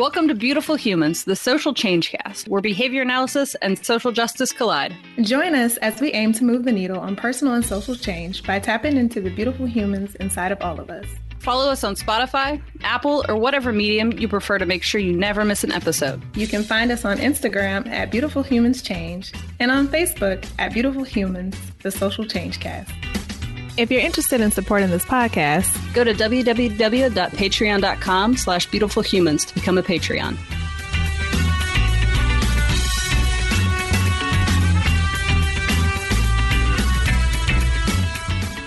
Welcome to Beautiful Humans, the social change cast, where behavior analysis and social justice collide. Join us as we aim to move the needle on personal and social change by tapping into the beautiful humans inside of all of us. Follow us on Spotify, Apple, or whatever medium you prefer to make sure you never miss an episode. You can find us on Instagram at Beautiful Humans Change and on Facebook at Beautiful Humans, the Social Change Cast. If you're interested in supporting this podcast, go to www.patreon.com slash beautifulhumans to become a Patreon.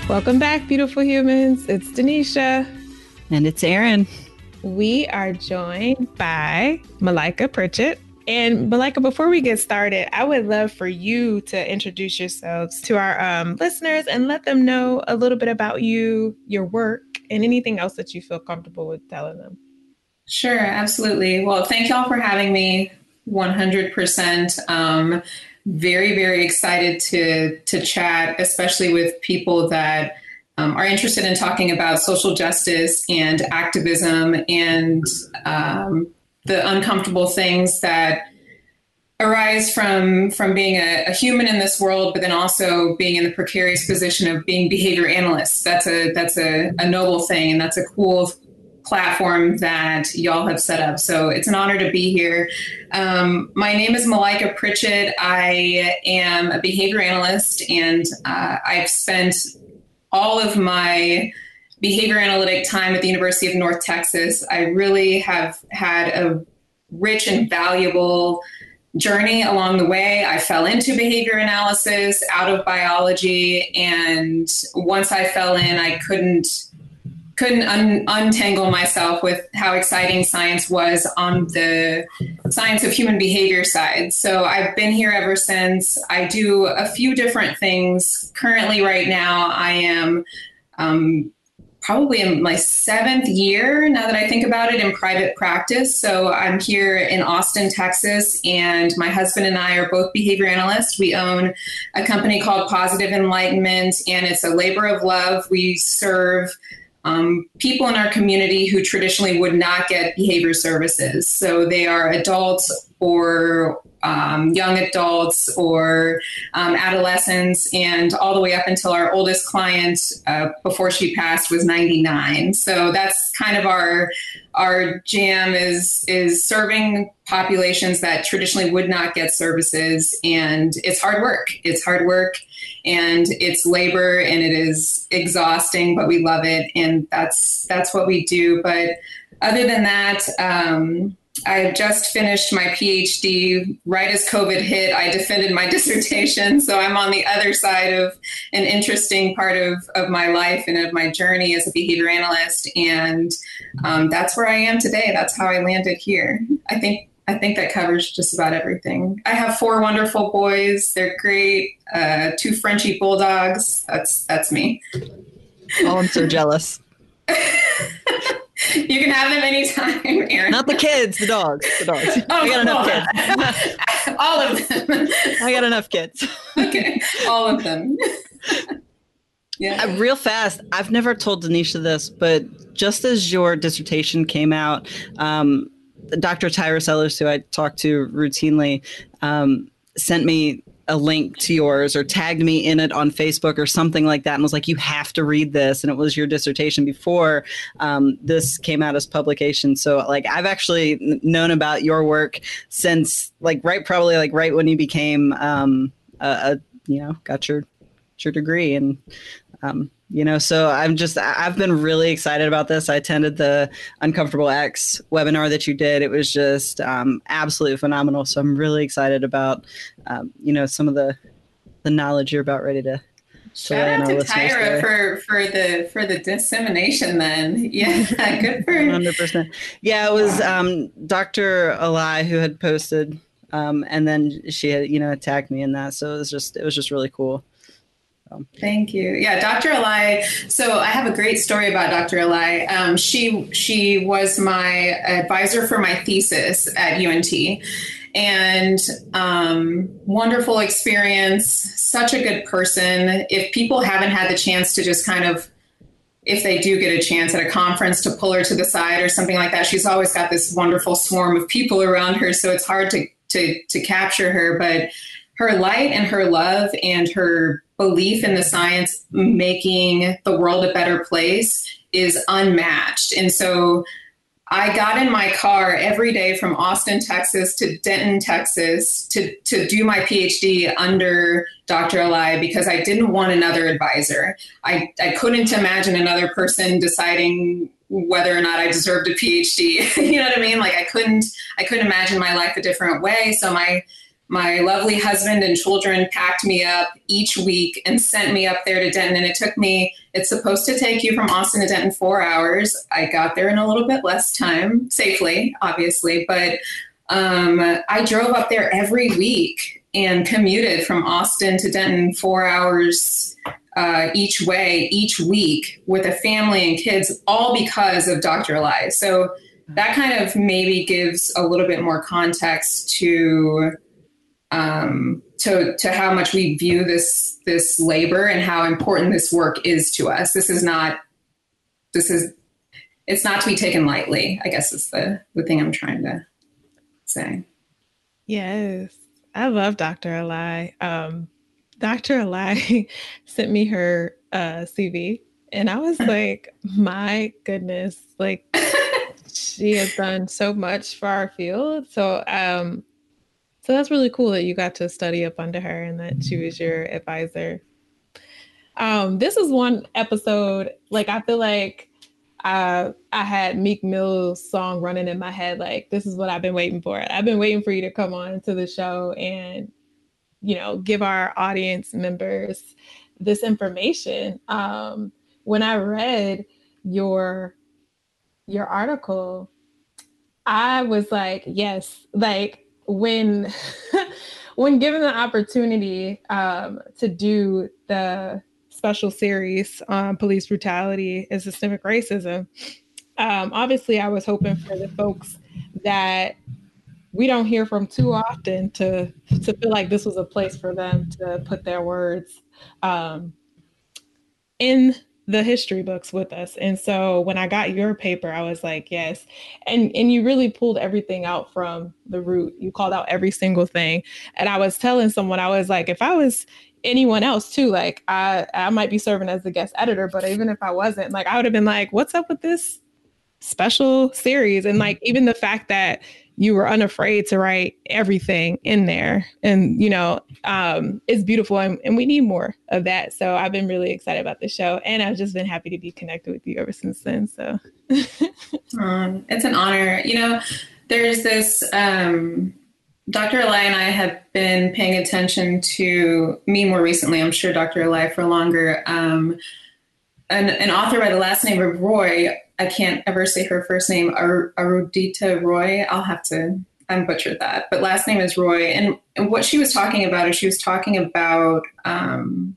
Welcome back, beautiful humans. It's Denisha. And it's Aaron. We are joined by Malika Pritchett. And Malika, before we get started, I would love for you to introduce yourselves to our um, listeners and let them know a little bit about you, your work, and anything else that you feel comfortable with telling them. Sure, absolutely. Well, thank y'all for having me. 100%. Um, very, very excited to to chat, especially with people that um, are interested in talking about social justice and activism and um, the uncomfortable things that arise from from being a, a, human in this world, but then also being in the precarious position of being behavior analysts. That's a that's a, a noble thing, and that's a cool platform that y'all have set up. So it's an honor to be here. Um, my name is Malika Pritchett. I am a behavior analyst, and uh, I've spent all of my behavior analytic time at the University of North Texas, I really have had a rich and valuable journey along the way. I fell into behavior analysis out of biology, and once I fell in, I couldn't couldn't un- untangle myself with how exciting science was on the science of human behavior side. So I've been here ever since. I do a few different things. Currently, right now, I am um, probably in my seventh year now that I think about it in private practice. So I'm here in Austin, Texas, and my husband and I are both behavior analysts. We own a company called Positive Enlightenment, and it's a labor of love. We serve um, people in our community who traditionally would not get behavior services. So they are adults or um, young adults or um, adolescents, and all the way up until our oldest client uh, before she passed was 99. So that's kind of our our jam is is serving populations that traditionally would not get services, and it's hard work. It's hard work, and it's labor, and it is exhausting, but we love it, and that's that's what we do. But other than that. Um, I just finished my PhD right as COVID hit. I defended my dissertation. So I'm on the other side of an interesting part of, of my life and of my journey as a behavior analyst. And um, that's where I am today. That's how I landed here. I think I think that covers just about everything. I have four wonderful boys. They're great. Uh, two Frenchy bulldogs. That's that's me. Oh, I'm so jealous. You can have them anytime, Erin. Not the kids, the dogs. The dogs. Oh, I got enough kids. all of them. I got enough kids. okay, all of them. yeah. Uh, real fast, I've never told Denisha this, but just as your dissertation came out, um, Dr. Tyra Sellers, who I talk to routinely, um, sent me a link to yours or tagged me in it on Facebook or something like that and was like, you have to read this. And it was your dissertation before um, this came out as publication. So, like, I've actually known about your work since, like, right, probably like right when you became, um, a, a you know, got your, your degree. And um, you know so i'm just i've been really excited about this i attended the uncomfortable x webinar that you did it was just um, absolutely phenomenal so i'm really excited about um, you know some of the the knowledge you're about ready to Shout out to Tyra for for the for the dissemination. Then, yeah, good for hundred percent. Yeah, it was um, Dr. Ali who had posted, um, and then she had you know attacked me in that. So it was just it was just really cool. Thank you. Yeah, Dr. Ala'i. So I have a great story about Dr. Ala'i. Um, she she was my advisor for my thesis at UNT, and um, wonderful experience. Such a good person. If people haven't had the chance to just kind of if they do get a chance at a conference to pull her to the side or something like that. She's always got this wonderful swarm of people around her, so it's hard to to to capture her. But her light and her love and her belief in the science making the world a better place is unmatched. And so I got in my car every day from Austin, Texas to Denton, Texas to, to do my PhD under Dr. Eli because I didn't want another advisor. I, I couldn't imagine another person deciding whether or not I deserved a PhD. you know what I mean? Like I couldn't I couldn't imagine my life a different way. So my my lovely husband and children packed me up each week and sent me up there to Denton. And it took me, it's supposed to take you from Austin to Denton four hours. I got there in a little bit less time, safely, obviously. But um, I drove up there every week and commuted from Austin to Denton four hours uh, each way, each week with a family and kids, all because of Dr. Ala'i. So that kind of maybe gives a little bit more context to um, to to how much we view this this labor and how important this work is to us. This is not this is it's not to be taken lightly. I guess is the the thing I'm trying to say. Yes, I love Dr. Ala'i. Um, Dr. Ala'i sent me her uh, CV, and I was like, my goodness, like she has done so much for our field. So um, so that's really cool that you got to study up under her and that she was your advisor. Um, this is one episode, like I feel like uh, I had Meek Mill's song running in my head, like this is what I've been waiting for. I've been waiting for you to come on to the show and, you know, give our audience members this information. Um, when I read your your article, I was like, yes, like when when given the opportunity um, to do the special series on police brutality and systemic racism, um, obviously I was hoping for the folks that we don't hear from too often to to feel like this was a place for them to put their words um, in the history books with us. And so when I got your paper, I was like, yes. And and you really pulled everything out from the root. You called out every single thing. And I was telling someone, I was like, if I was anyone else too, like I I might be serving as the guest editor, but even if I wasn't, like I would have been like, what's up with this special series? And mm-hmm. like even the fact that you were unafraid to write everything in there. And you know um, it's beautiful and, and, we need more of that. So i've been really excited about the show and i've just been happy to be connected with you ever since then so. Um, it's an honor. You know there's this um, dr Eli and i have been paying attention to me more recently i'm sure dr Eli for longer um, an, an author by the last name of roy I can't ever say her first name, Ar- Arudita Roy. I'll have to, I'm butchered that, but last name is Roy. And, and what she was talking about is she was talking about um,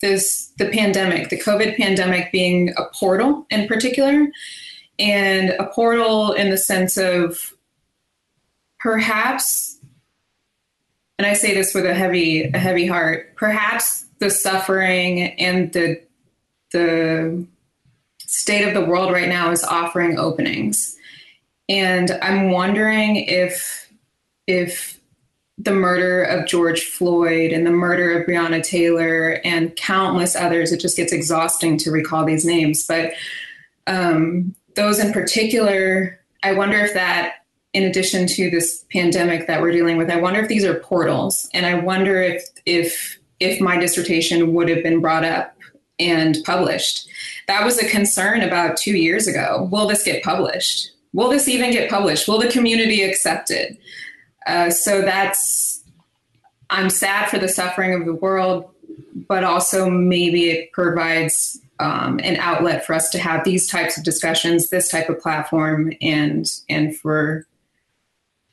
this, the pandemic, the COVID pandemic being a portal in particular, and a portal in the sense of perhaps, and I say this with a heavy, a heavy heart, perhaps the suffering and the, the state of the world right now is offering openings. And I'm wondering if if the murder of George Floyd and the murder of Breonna Taylor and countless others, it just gets exhausting to recall these names. But um, those in particular, I wonder if that, in addition to this pandemic that we're dealing with, I wonder if these are portals. And I wonder if if if my dissertation would have been brought up and published. That was a concern about two years ago. Will this get published? Will this even get published? Will the community accept it? Uh, so that's, I'm sad for the suffering of the world, but also maybe it provides um, an outlet for us to have these types of discussions, this type of platform, and and for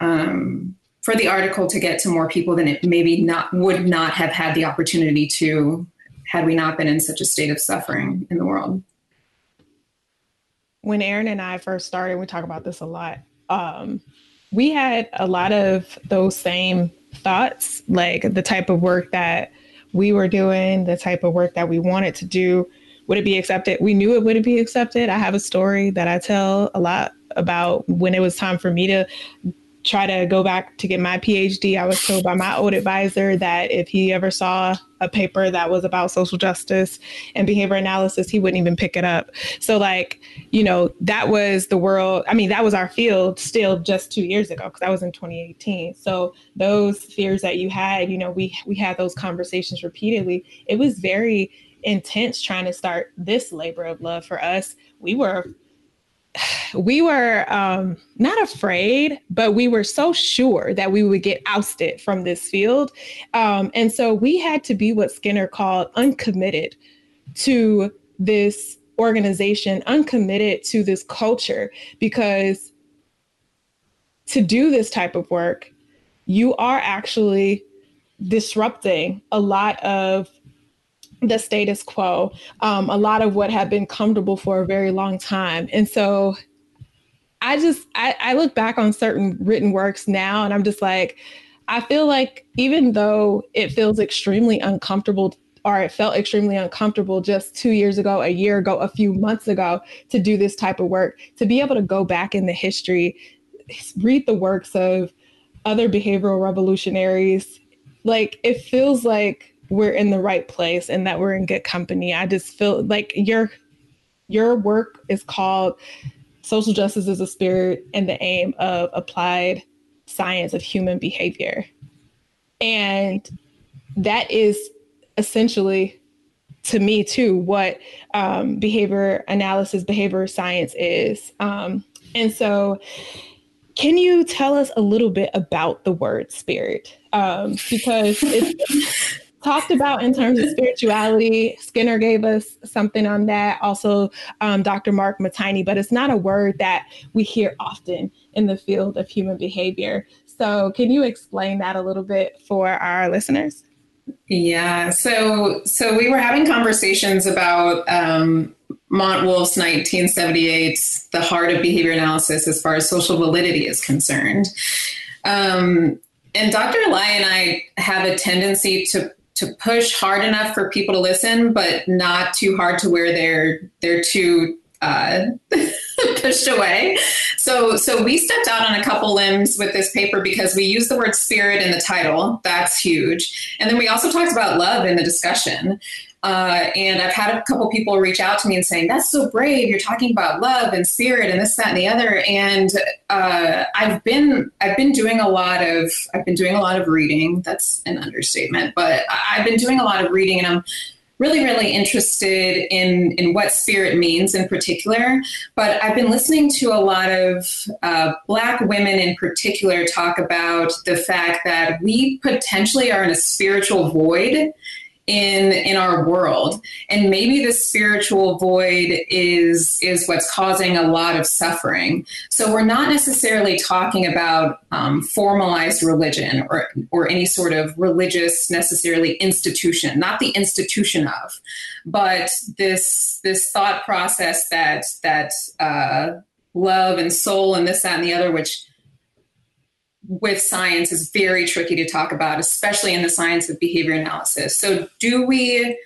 um, for the article to get to more people than it maybe not would not have had the opportunity to had we not been in such a state of suffering in the world. When Aaron and I first started, we talk about this a lot. Um, we had a lot of those same thoughts, like the type of work that we were doing, the type of work that we wanted to do would it be accepted? We knew it wouldn't be accepted. I have a story that I tell a lot about when it was time for me to try to go back to get my PhD, I was told by my old advisor that if he ever saw a paper that was about social justice and behavior analysis, he wouldn't even pick it up. So, like, you know, that was the world. I mean, that was our field still just two years ago because that was in 2018. So, those fears that you had, you know, we we had those conversations repeatedly. It was very intense trying to start this labor of love for us. We were we were um, not afraid, but we were so sure that we would get ousted from this field. Um, and so we had to be what Skinner called uncommitted to this organization, uncommitted to this culture, because to do this type of work, you are actually disrupting a lot of the status quo, um, a lot of what had been comfortable for a very long time. And so I just, I, I look back on certain written works now and I'm just like, I feel like even though it feels extremely uncomfortable or it felt extremely uncomfortable just two years ago, a year ago, a few months ago to do this type of work, to be able to go back in the history, read the works of other behavioral revolutionaries, like it feels like we're in the right place and that we're in good company. I just feel like your your work is called Social Justice is a Spirit and the Aim of Applied Science of Human Behavior. And that is essentially to me too what um, behavior analysis behavior science is um, and so can you tell us a little bit about the word spirit um, because it's talked about in terms of spirituality. Skinner gave us something on that. Also, um, Dr. Mark Mattaini, but it's not a word that we hear often in the field of human behavior. So, can you explain that a little bit for our listeners? Yeah. So, so we were having conversations about um, Mont Wolf's 1978, The Heart of Behavior Analysis, as far as social validity is concerned. Um, and Dr. Ala'i and I have a tendency to to push hard enough for people to listen, but not too hard to where they're they're too uh, pushed away. So so we stepped out on a couple limbs with this paper because we use the word spirit in the title. That's huge, and then we also talked about love in the discussion. Uh, and I've had a couple people reach out to me and saying, "That's so brave. You're talking about love and spirit and this, that, and the other." And uh, I've been I've been doing a lot of I've been doing a lot of reading. That's an understatement, but I've been doing a lot of reading, and I'm really really interested in in what spirit means in particular but i've been listening to a lot of uh, black women in particular talk about the fact that we potentially are in a spiritual void in in our world. And maybe the spiritual void is is what's causing a lot of suffering. So we're not necessarily talking about um, formalized religion or or any sort of religious necessarily institution not the institution of but this this thought process that that uh, love and soul and this that and the other which with science is very tricky to talk about, especially in the science of behavior analysis. So, do we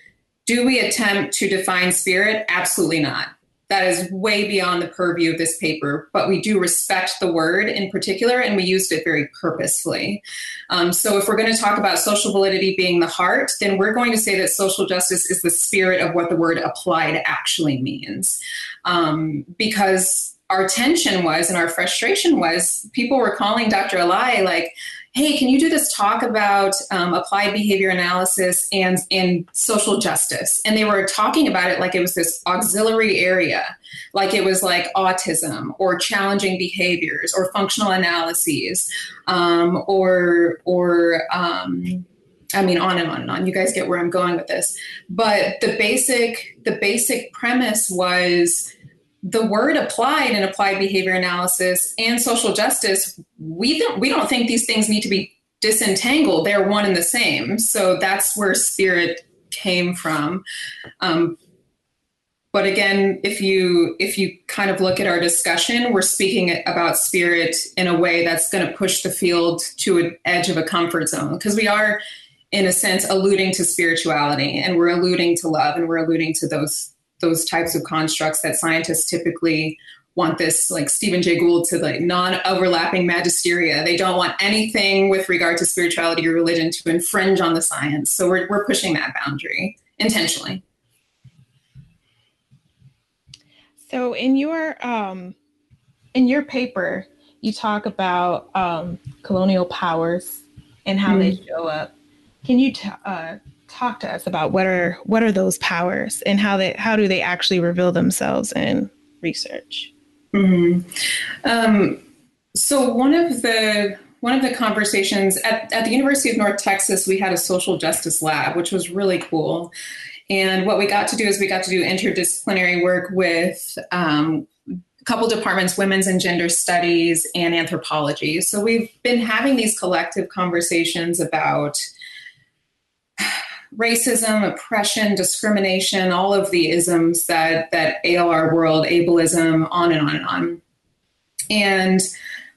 do we attempt to define spirit? Absolutely not. That is way beyond the purview of this paper, but we do respect the word in particular, and we used it very purposefully. Um, so, if we're going to talk about social validity being the heart, then we're going to say that social justice is the spirit of what the word applied actually means. Um, because our tension was and our frustration was people were calling Dr. Ala'i like, hey, can you do this talk about um, applied behavior analysis and, and social justice? And they were talking about it like it was this auxiliary area, like it was like autism or challenging behaviors or functional analyses um, or, or, um, I mean, on and on and on. You guys get where I'm going with this. But the basic, the basic premise was the word applied in applied behavior analysis and social justice, we don't we don't think these things need to be disentangled. They're one and the same. So that's where spirit came from. Um, but again, if you if you kind of look at our discussion, we're speaking about spirit in a way that's going to push the field to an edge of a comfort zone because we are, in a sense, alluding to spirituality and we're alluding to love and we're alluding to those those types of constructs that scientists typically want this like Stephen Jay Gould to like non-overlapping magisteria. They don't want anything with regard to spirituality or religion to infringe on the science. So we're we're pushing that boundary intentionally. So in your um in your paper, you talk about um, colonial powers and how mm-hmm. they show up. Can you t- uh, talk to us about what are what are those powers and how they how do they actually reveal themselves in research? Mm-hmm. Um, so one of the one of the conversations at, at the University of North Texas, we had a social justice lab, which was really cool. And what we got to do is we got to do interdisciplinary work with um, a couple departments, women's and gender studies and anthropology. So we've been having these collective conversations about racism, oppression, discrimination, all of the isms that that ail our world, ableism, on and on and on. And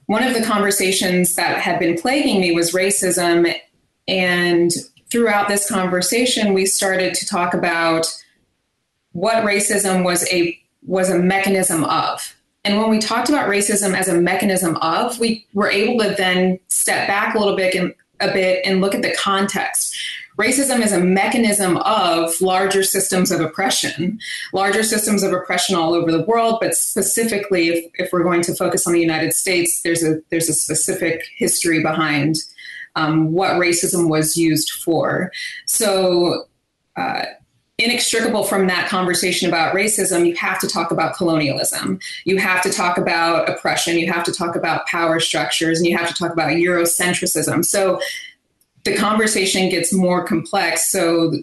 one of the conversations that had been plaguing me was racism. And throughout this conversation, we started to talk about what racism was a was a mechanism of. And when we talked about racism as a mechanism of, we were able to then step back a little bit and a bit and look at the context racism is a mechanism of larger systems of oppression, larger systems of oppression all over the world, but specifically, if, if we're going to focus on the United States, there's a there's a specific history behind um, what racism was used for. So. Uh, inextricable from that conversation about racism, you have to talk about colonialism. You have to talk about oppression. You have to talk about power structures, and you have to talk about Eurocentricism. So the conversation gets more complex. So,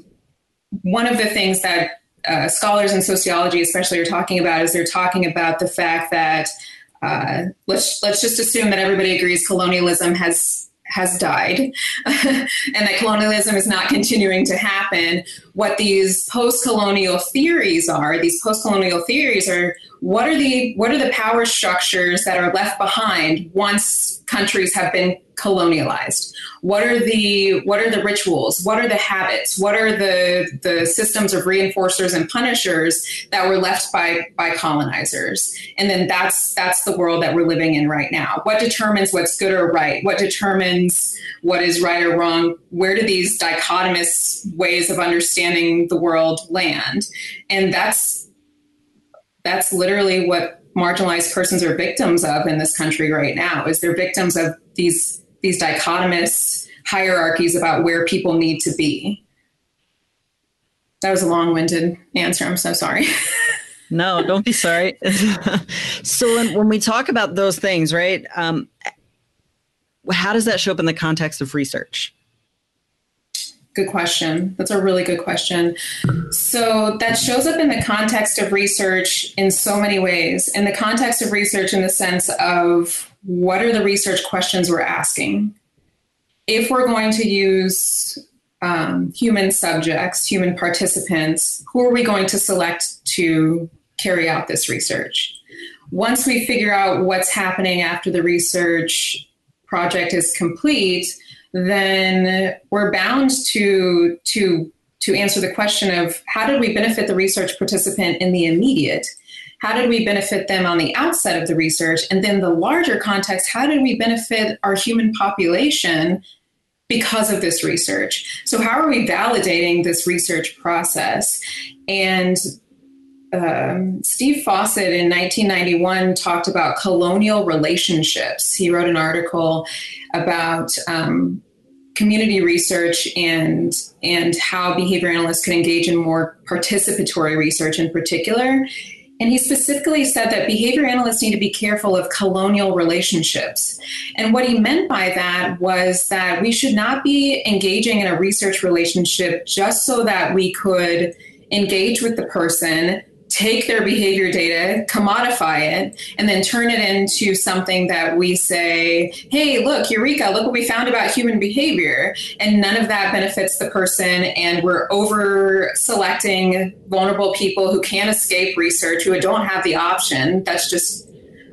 one of the things that uh, scholars in sociology, especially, are talking about is they're talking about the fact that uh, let's let's just assume that everybody agrees colonialism has has died and that colonialism is not continuing to happen. What these post-colonial theories are, these post-colonial theories are what are the what are the power structures that are left behind once countries have been colonialized? What are the what are the rituals? What are the habits? What are the the systems of reinforcers and punishers that were left by by colonizers? And then that's that's the world that we're living in right now. What determines what's good or right? What determines what is right or wrong? Where do these dichotomous ways of understanding the world land? And that's that's literally what marginalized persons are victims of in this country right now is they're victims of these these dichotomous hierarchies about where people need to be. That was a long winded answer. I'm so sorry. no, don't be sorry. so, when, when, we talk about those things, right, um, how does that show up in the context of research? Good question. That's a really good question. So, that shows up in the context of research in so many ways. In the context of research, in the sense of what are the research questions we're asking? If we're going to use um, human subjects, human participants, who are we going to select to carry out this research? Once we figure out what's happening after the research project is complete, then we're bound to to to answer the question of how did we benefit the research participant in the immediate how did we benefit them on the outset of the research? And then the larger context, how did we benefit our human population because of this research? So, how are we validating this research process? And um, Steve Fawcett in 1991 talked about colonial relationships. He wrote an article about um, community research and and how behavior analysts can engage in more participatory research in particular and he specifically said that behavior analysts need to be careful of colonial relationships. And what he meant by that was that we should not be engaging in a research relationship just so that we could engage with the person, take their behavior data, commodify it, and then turn it into something that we say, hey, look, Eureka, look what we found about human behavior. And none of that benefits the person. And we're over selecting vulnerable people who can't escape research, who don't have the option. That's just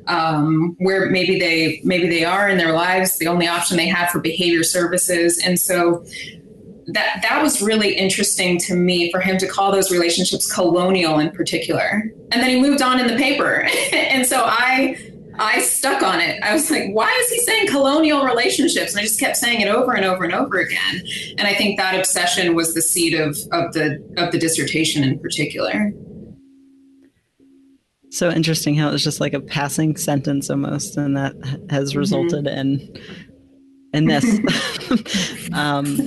um, where maybe they maybe they are in their lives the only option they have for behavior services and so that that was really interesting to me for him to call those relationships colonial in particular. And then he moved on in the paper. and so I I stuck on it. I was like, why is he saying colonial relationships? And I just kept saying it over and over and over again. And I think that obsession was the seed of of the of the dissertation in particular. So interesting how it was just like a passing sentence almost, and that has mm-hmm. resulted mm-hmm. in in this. um,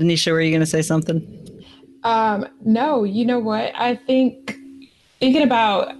Denisha, were you going to say something? Um, no, you know what? I think thinking about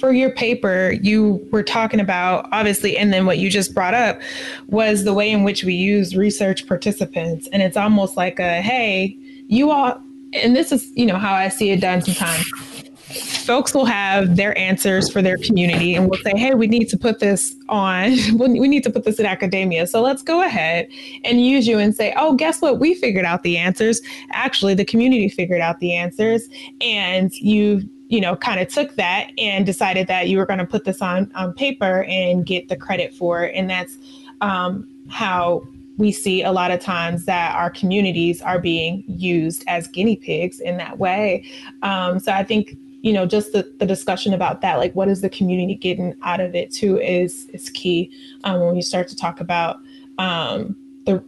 for your paper, you were talking about obviously, and then what you just brought up was the way in which we use research participants. And it's almost like a hey, you all, and this is, you know, how I see it done sometimes folks will have their answers for their community and will say, hey, we need to put this on, we need to put this in academia. So let's go ahead and use you and say, oh, guess what? We figured out the answers. Actually, the community figured out the answers. And you you know, kind of took that and decided that you were going to put this on on paper and get the credit for it. And that's um, how we see a lot of times that our communities are being used as guinea pigs in that way. Um, so I think you know, just the, the discussion about that, like what is the community getting out of it too, is is key um, when you start to talk about um, the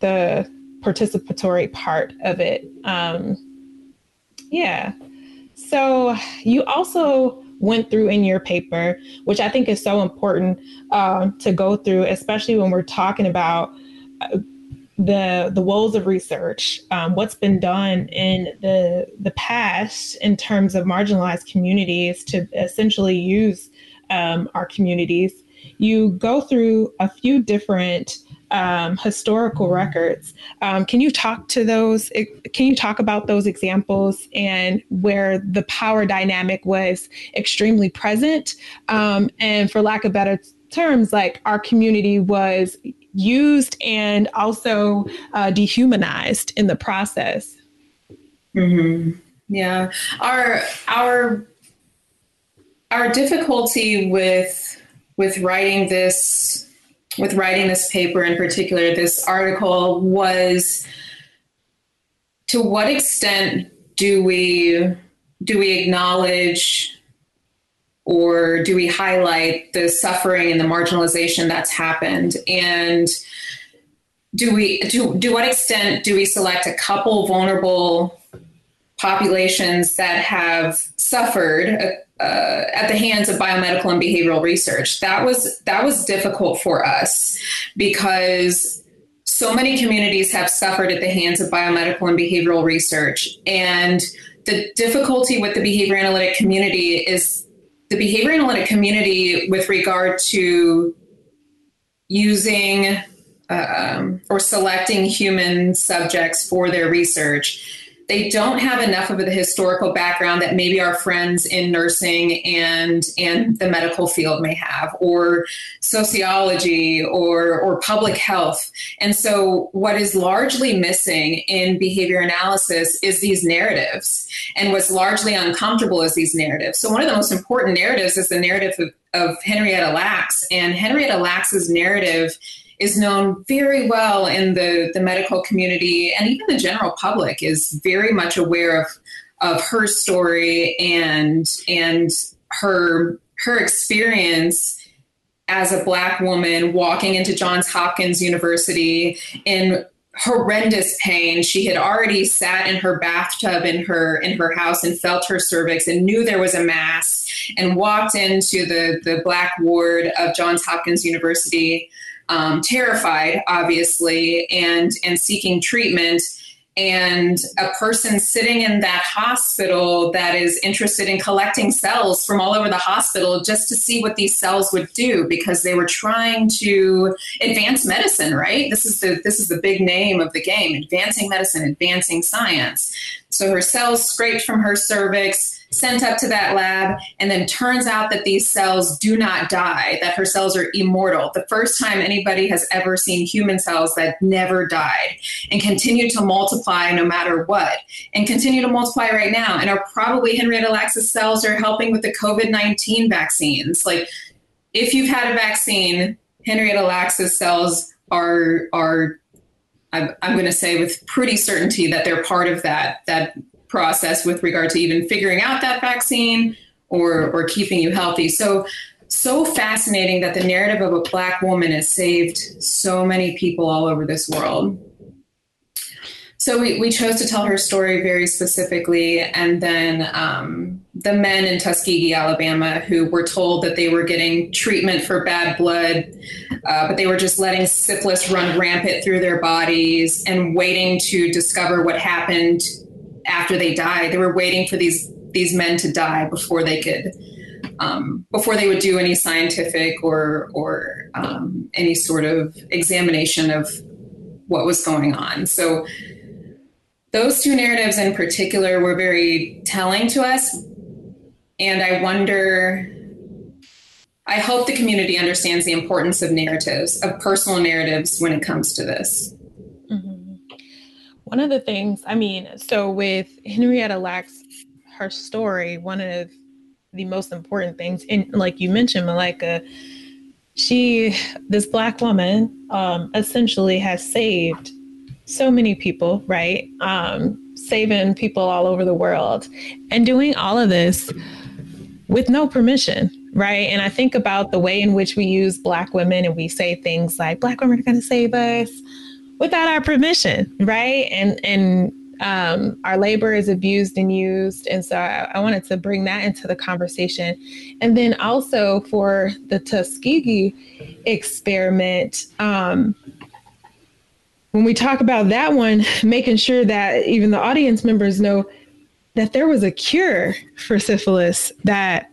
the participatory part of it. Um, yeah. So you also went through in your paper, which I think is so important uh, to go through, especially when we're talking about uh, the the woes of research, um, what's been done in the the past in terms of marginalized communities to essentially use um, our communities. You go through a few different um, historical records. Um, can you talk to those? Can you talk about those examples and where the power dynamic was extremely present? Um, and for lack of better terms, like our community was used and also uh, dehumanized in the process. Mm-hmm. Yeah, our our our difficulty with with writing this with writing this paper in particular, this article was to what extent do we do we acknowledge or do we highlight the suffering and the marginalization that's happened? And do we to do what extent do we select a couple vulnerable populations that have suffered uh, uh, at the hands of biomedical and behavioral research? That was that was difficult for us because so many communities have suffered at the hands of biomedical and behavioral research. And the difficulty with the behavior analytic community is the behavior analytic community with regard to using um, or selecting human subjects for their research they don't have enough of the historical background that maybe our friends in nursing and and the medical field may have or sociology or or public health. And so what is largely missing in behavior analysis is these narratives. And what's largely uncomfortable is these narratives. So one of the most important narratives is the narrative of, of henrietta lacks. And henrietta lacks's narrative is known very well in the, the medical community and even the general public is very much aware of of her story and and her her experience as a black woman walking into Johns Hopkins University in horrendous pain. She had already sat in her bathtub in her in her house and felt her cervix and knew there was a mass and walked into the the black ward of Johns Hopkins University um, terrified, obviously, and and seeking treatment. And a person sitting in that hospital that is interested in collecting cells from all over the hospital just to see what these cells would do because they were trying to advance medicine, right? This is the this is the big name of the game, advancing medicine, advancing science. So her cells scraped from her cervix sent up to that lab, and then turns out that these cells do not die, that her cells are immortal. The first time anybody has ever seen human cells that never died and continue to multiply no matter what, and continue to multiply right now, and are probably Henrietta Lacks's cells are helping with the COVID 19 vaccines. Like, if you've had a vaccine, Henrietta Lacks's cells are are I'm going to say with pretty certainty that they're part of that that process with regard to even figuring out that vaccine or or keeping you healthy. So so fascinating that the narrative of a black woman has saved so many people all over this world. So we, we chose to tell her story very specifically. And then um, the men in Tuskegee, Alabama, who were told that they were getting treatment for bad blood, uh, but they were just letting syphilis run rampant through their bodies and waiting to discover what happened after they died. They were waiting for these these men to die before they could um, before they would do any scientific or or um, any sort of examination of what was going on. So those two narratives in particular were very telling to us. And I wonder, I hope the community understands the importance of narratives, of personal narratives when it comes to this. One of the things, I mean, so with Henrietta Lacks, her story, one of the most important things, and like you mentioned, Malika, she, this Black woman, um, essentially has saved so many people, right? Um, saving people all over the world and doing all of this with no permission, right? And I think about the way in which we use Black women and we say things like, Black women are going to save us without our permission, right? And, and, um, our labor is abused and used. And so I, I, wanted to bring that into the conversation. And then also for the Tuskegee experiment, um, when we talk about that one, making sure that even the audience members know that there was a cure for syphilis that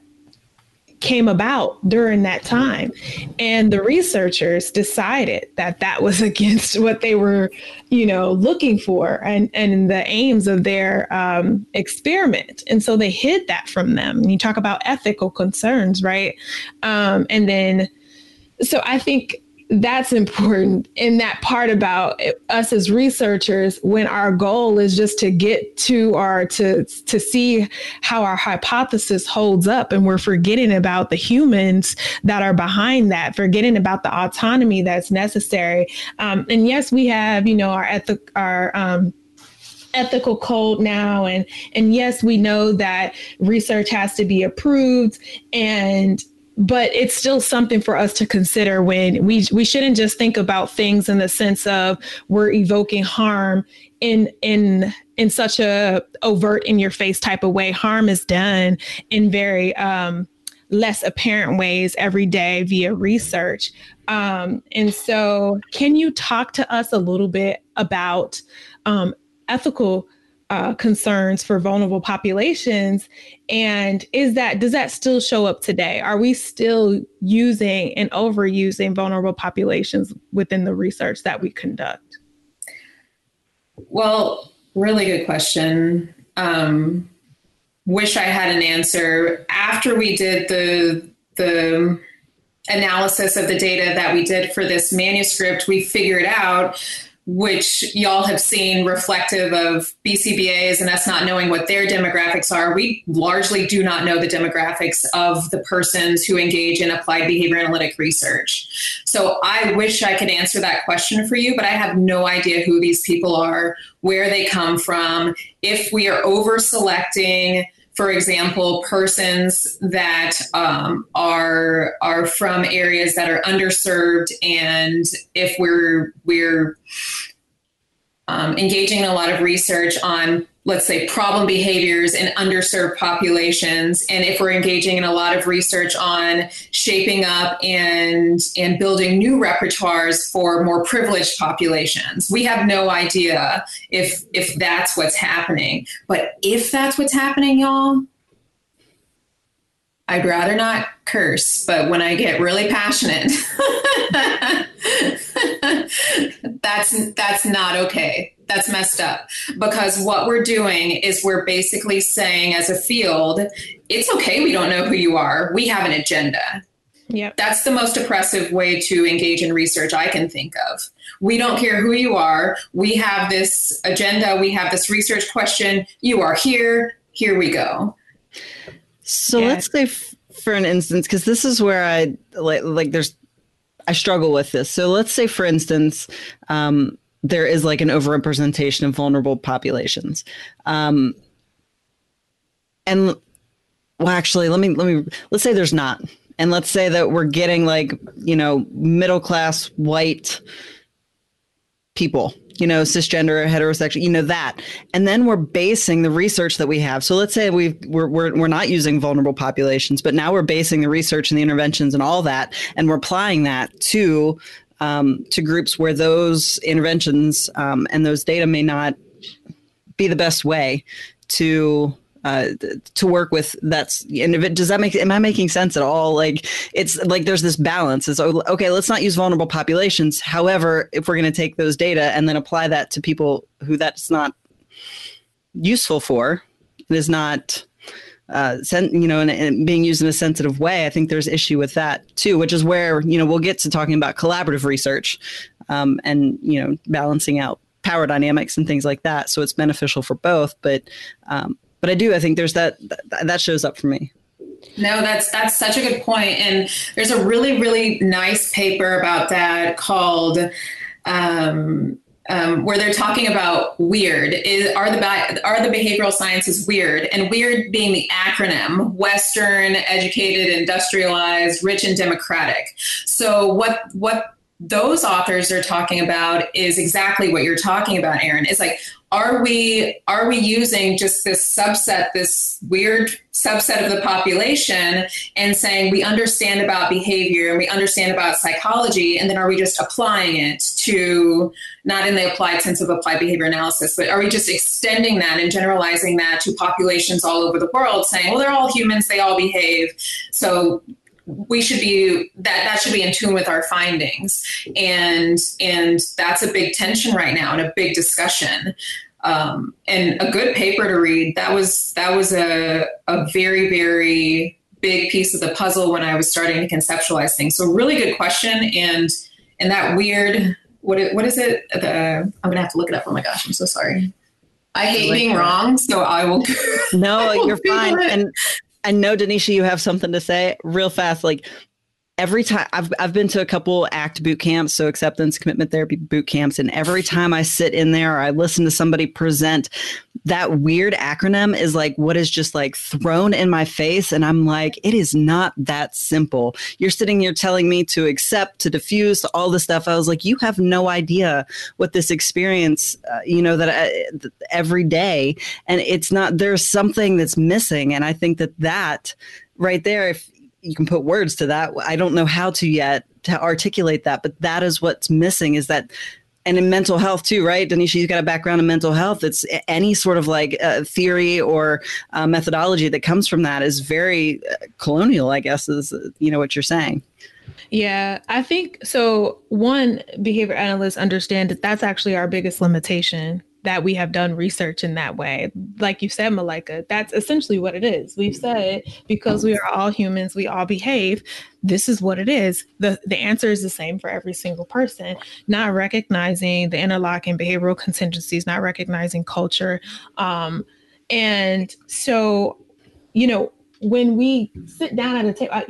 came about during that time. And the researchers decided that that was against what they were, you know, looking for and, and the aims of their um, experiment. And so they hid that from them. And you talk about ethical concerns, right? Um, and then, so I think that's important in that part about us as researchers when our goal is just to get to our to to see how our hypothesis holds up and we're forgetting about the humans that are behind that forgetting about the autonomy that's necessary. Um, and yes we have you know our ethic our um, ethical code now and and yes we know that research has to be approved and but it's still something for us to consider when we we shouldn't just think about things in the sense of we're evoking harm in in in such a overt in your face type of way. Harm is done in very um, less apparent ways every day via research. Um, and so can you talk to us a little bit about um, ethical uh, concerns for vulnerable populations and is that does that still show up today? Are we still using and overusing vulnerable populations within the research that we conduct? Well really good question. Um, wish i had an answer. After we did the the analysis of the data that we did for this manuscript we figured out which y'all have seen reflective of BCBAs and us not knowing what their demographics are. We largely do not know the demographics of the persons who engage in applied behavior analytic research. So I wish I could answer that question for you, but I have no idea who these people are, where they come from, if we are over selecting for example, persons that um, are are from areas that are underserved, and if we're we're um, engaging in a lot of research on let's say problem behaviors in underserved populations. And if we're engaging in a lot of research on shaping up and and building new repertoires for more privileged populations we have no idea if if that's what's happening. But if that's what's happening y'all I'd rather not curse, but when I get really passionate, that's that's not okay that's messed up. Because what we're doing is we're basically saying as a field it's okay we don't know who you are. We have an agenda. Yeah that's the most oppressive way to engage in research i can think of. We don't care who you are. We have this agenda. We have this research question. You are here. Here we go. So yeah. let's say f- for an instance because this is where i like like there's i struggle with this. So let's say for instance um, there is like an overrepresentation of vulnerable populations. Um, and well, actually, let me let me let's say there's not, and let's say that we're getting like you know middle class white people you know, cisgender, heterosexual, you know, that. And then we're basing the research that we have. So let's say we we're, we're, we're not using vulnerable populations, but now we're basing the research and the interventions and all that, and we're applying that to um, to groups where those interventions um, and those data may not be the best way to uh, to work with that's and if it does that make am i making sense at all? Like it's like there's this balance. It's okay let's not use vulnerable populations. However if we're going to take those data and then apply that to people who that's not useful for is not uh, sen- you know, and, and, being used in a sensitive way, I think there's issue with that too, which is where you know we'll get to talking about collaborative research um, and you know balancing out power dynamics and things like that. So it's beneficial for both, but um, but I do. I think there's that that shows up for me. No, that's that's such a good point, and there's a really really nice paper about that called. Um, um, where they're talking about weird is are the are the behavioral sciences weird? And weird being the acronym western educated industrialized rich and democratic. So what what those authors are talking about is exactly what you're talking about Erin it's like are we are we using just this subset this weird subset of the population and saying we understand about behavior and we understand about psychology and then are we just applying it to not in the applied sense of applied behavior analysis but are we just extending that and generalizing that to populations all over the world saying well they're all humans they all behave. So we should be that that should be in tune with our findings. And and that's a big tension right now and a big discussion. Um, and a good paper to read that was that was a, a very very big piece of the puzzle when i was starting to conceptualize things. So really good question and and that weird what what is it? The i'm gonna have to look it up. Oh my gosh i'm so sorry. I hate being wrong, so I will. No, I will you're fine. It. And I know, Denisha, you have something to say real fast. Like every time I've, I've been to a couple act boot camps so acceptance commitment therapy boot camps and every time i sit in there or i listen to somebody present that weird acronym is like what is just like thrown in my face and i'm like it is not that simple. You're sitting here telling me to accept to diffuse to all this stuff. I was like you have no idea what this experience uh, you know that I, uh, every day and it's not there's something that's missing and i think that that right there if you can put words to that. I don't know how to yet to articulate that, but that is what's missing is that and in mental health too, right? Denisha, you've got a background in mental health. It's any sort of like uh, theory or uh, methodology that comes from that is very uh, colonial, I guess, is, you know, what you're saying. Yeah, I think so. One behavior analysts understand that that's actually our biggest limitation that we have done research in that way. Like you said, Malika, that's essentially what it is. We've said because we are all humans, we all behave. This is what it is. The the answer is the same for every single person, not recognizing the interlocking behavioral contingencies, not recognizing culture. Um, and so, you know, when we sit down at a table, uh,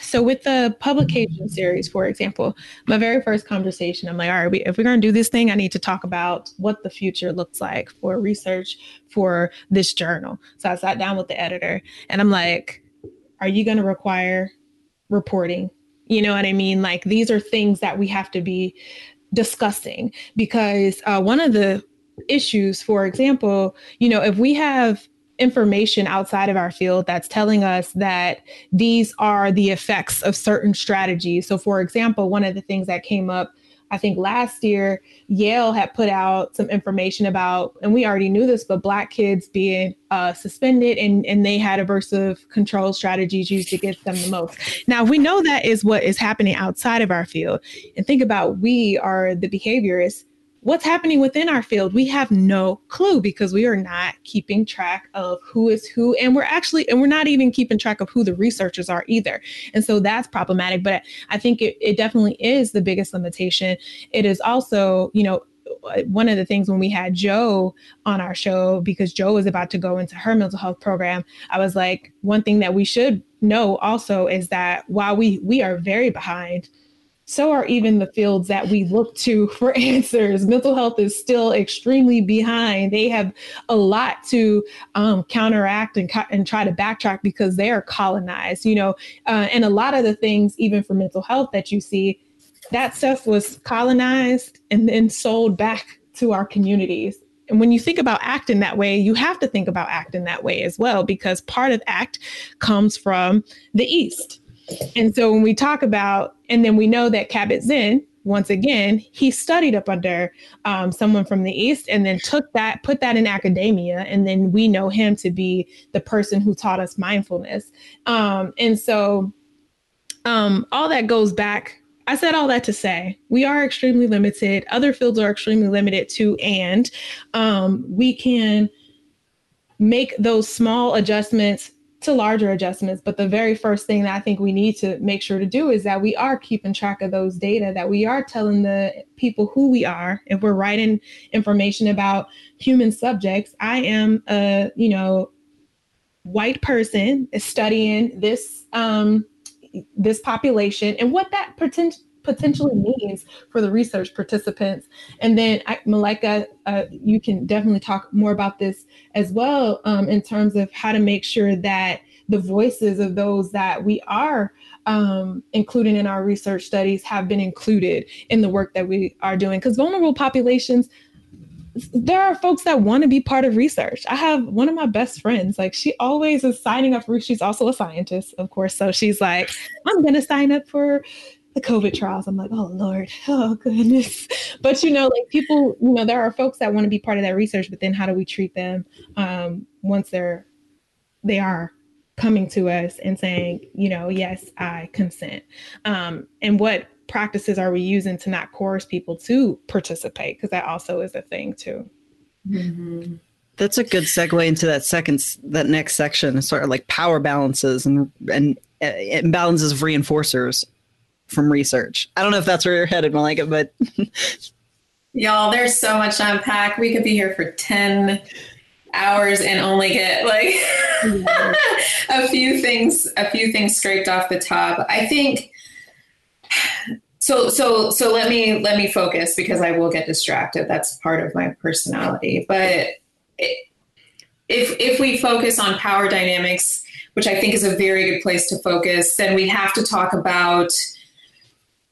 so with the publication series, for example, my very first conversation, I'm like, all right, we, if we're going to do this thing, I need to talk about what the future looks like for research for this journal. So I sat down with the editor and I'm like, are you going to require reporting? You know what I mean? Like these are things that we have to be discussing because uh, one of the issues, for example, you know, if we have information outside of our field that's telling us that these are the effects of certain strategies. So, for example, one of the things that came up, I think last year, Yale had put out some information about, and we already knew this, but Black kids being uh, suspended and, and they had aversive control strategies used against them the most. Now, we know that is what is happening outside of our field. And think about we are the behaviorists what's happening within our field we have no clue because we are not keeping track of who is who and we're actually and we're not even keeping track of who the researchers are either. And so that's problematic but i think it, it definitely is the biggest limitation. It is also you know one of the things when we had Joe on our show, because Joe was about to go into her mental health program, I was like, one thing that we should know also is that while we we are very behind so are even the fields that we look to for answers. Mental health is still extremely behind. They have a lot to um, counteract and, and try to backtrack because they are colonized, you know, uh, and a lot of the things, even for mental health, that you see, that stuff was colonized and then sold back to our communities. And when you think about acting that way, you have to think about acting that way as well, because part of ACT comes from the East and so when we talk about, and then we know that Kabat-Zinn, once again, he studied up under um, someone from the East and then took that, put that in academia. And then we know him to be the person who taught us mindfulness. Um, and so um, all that goes back. I said all that to say we are extremely limited. Other fields are extremely limited too. And um, we can make those small adjustments to larger adjustments. But the very first thing that I think we need to make sure to do is that we are keeping track of those data, that we are telling the people who we are. If we're writing information about human subjects, I am a, you know, white person studying this um, this population and what that potential potentially means for the research participants. And then, I, Malika, uh, you can definitely talk more about this as well um, in terms of how to make sure that the voices of those that we are um, including in our research studies have been included in the work that we are doing. Because vulnerable populations, there are folks that want to be part of research. I have one of my best friends, like she always is signing up for, she's also a scientist, of course. So she's like, I'm going to sign up for the COVID trials. I'm like, oh Lord, oh goodness. But you know, like people, you know, there are folks that want to be part of that research, but then how do we treat them um, once they're they are coming to us and saying, you know, yes, I consent. Um, and what practices are we using to not coerce people to participate? Because that also is a thing too. Mm-hmm. That's a good segue into that second, that next section, sort of like power balances and and uh, imbalances of reinforcers from research. I don't know if that's where you're headed, Malika, but y'all, there's so much to unpack. We could be here for 10 hours and only get like a few things, a few things scraped off the top. I think so so so let me let me focus because I will get distracted. That's part of my personality. But if if we focus on power dynamics, which I think is a very good place to focus, then we have to talk about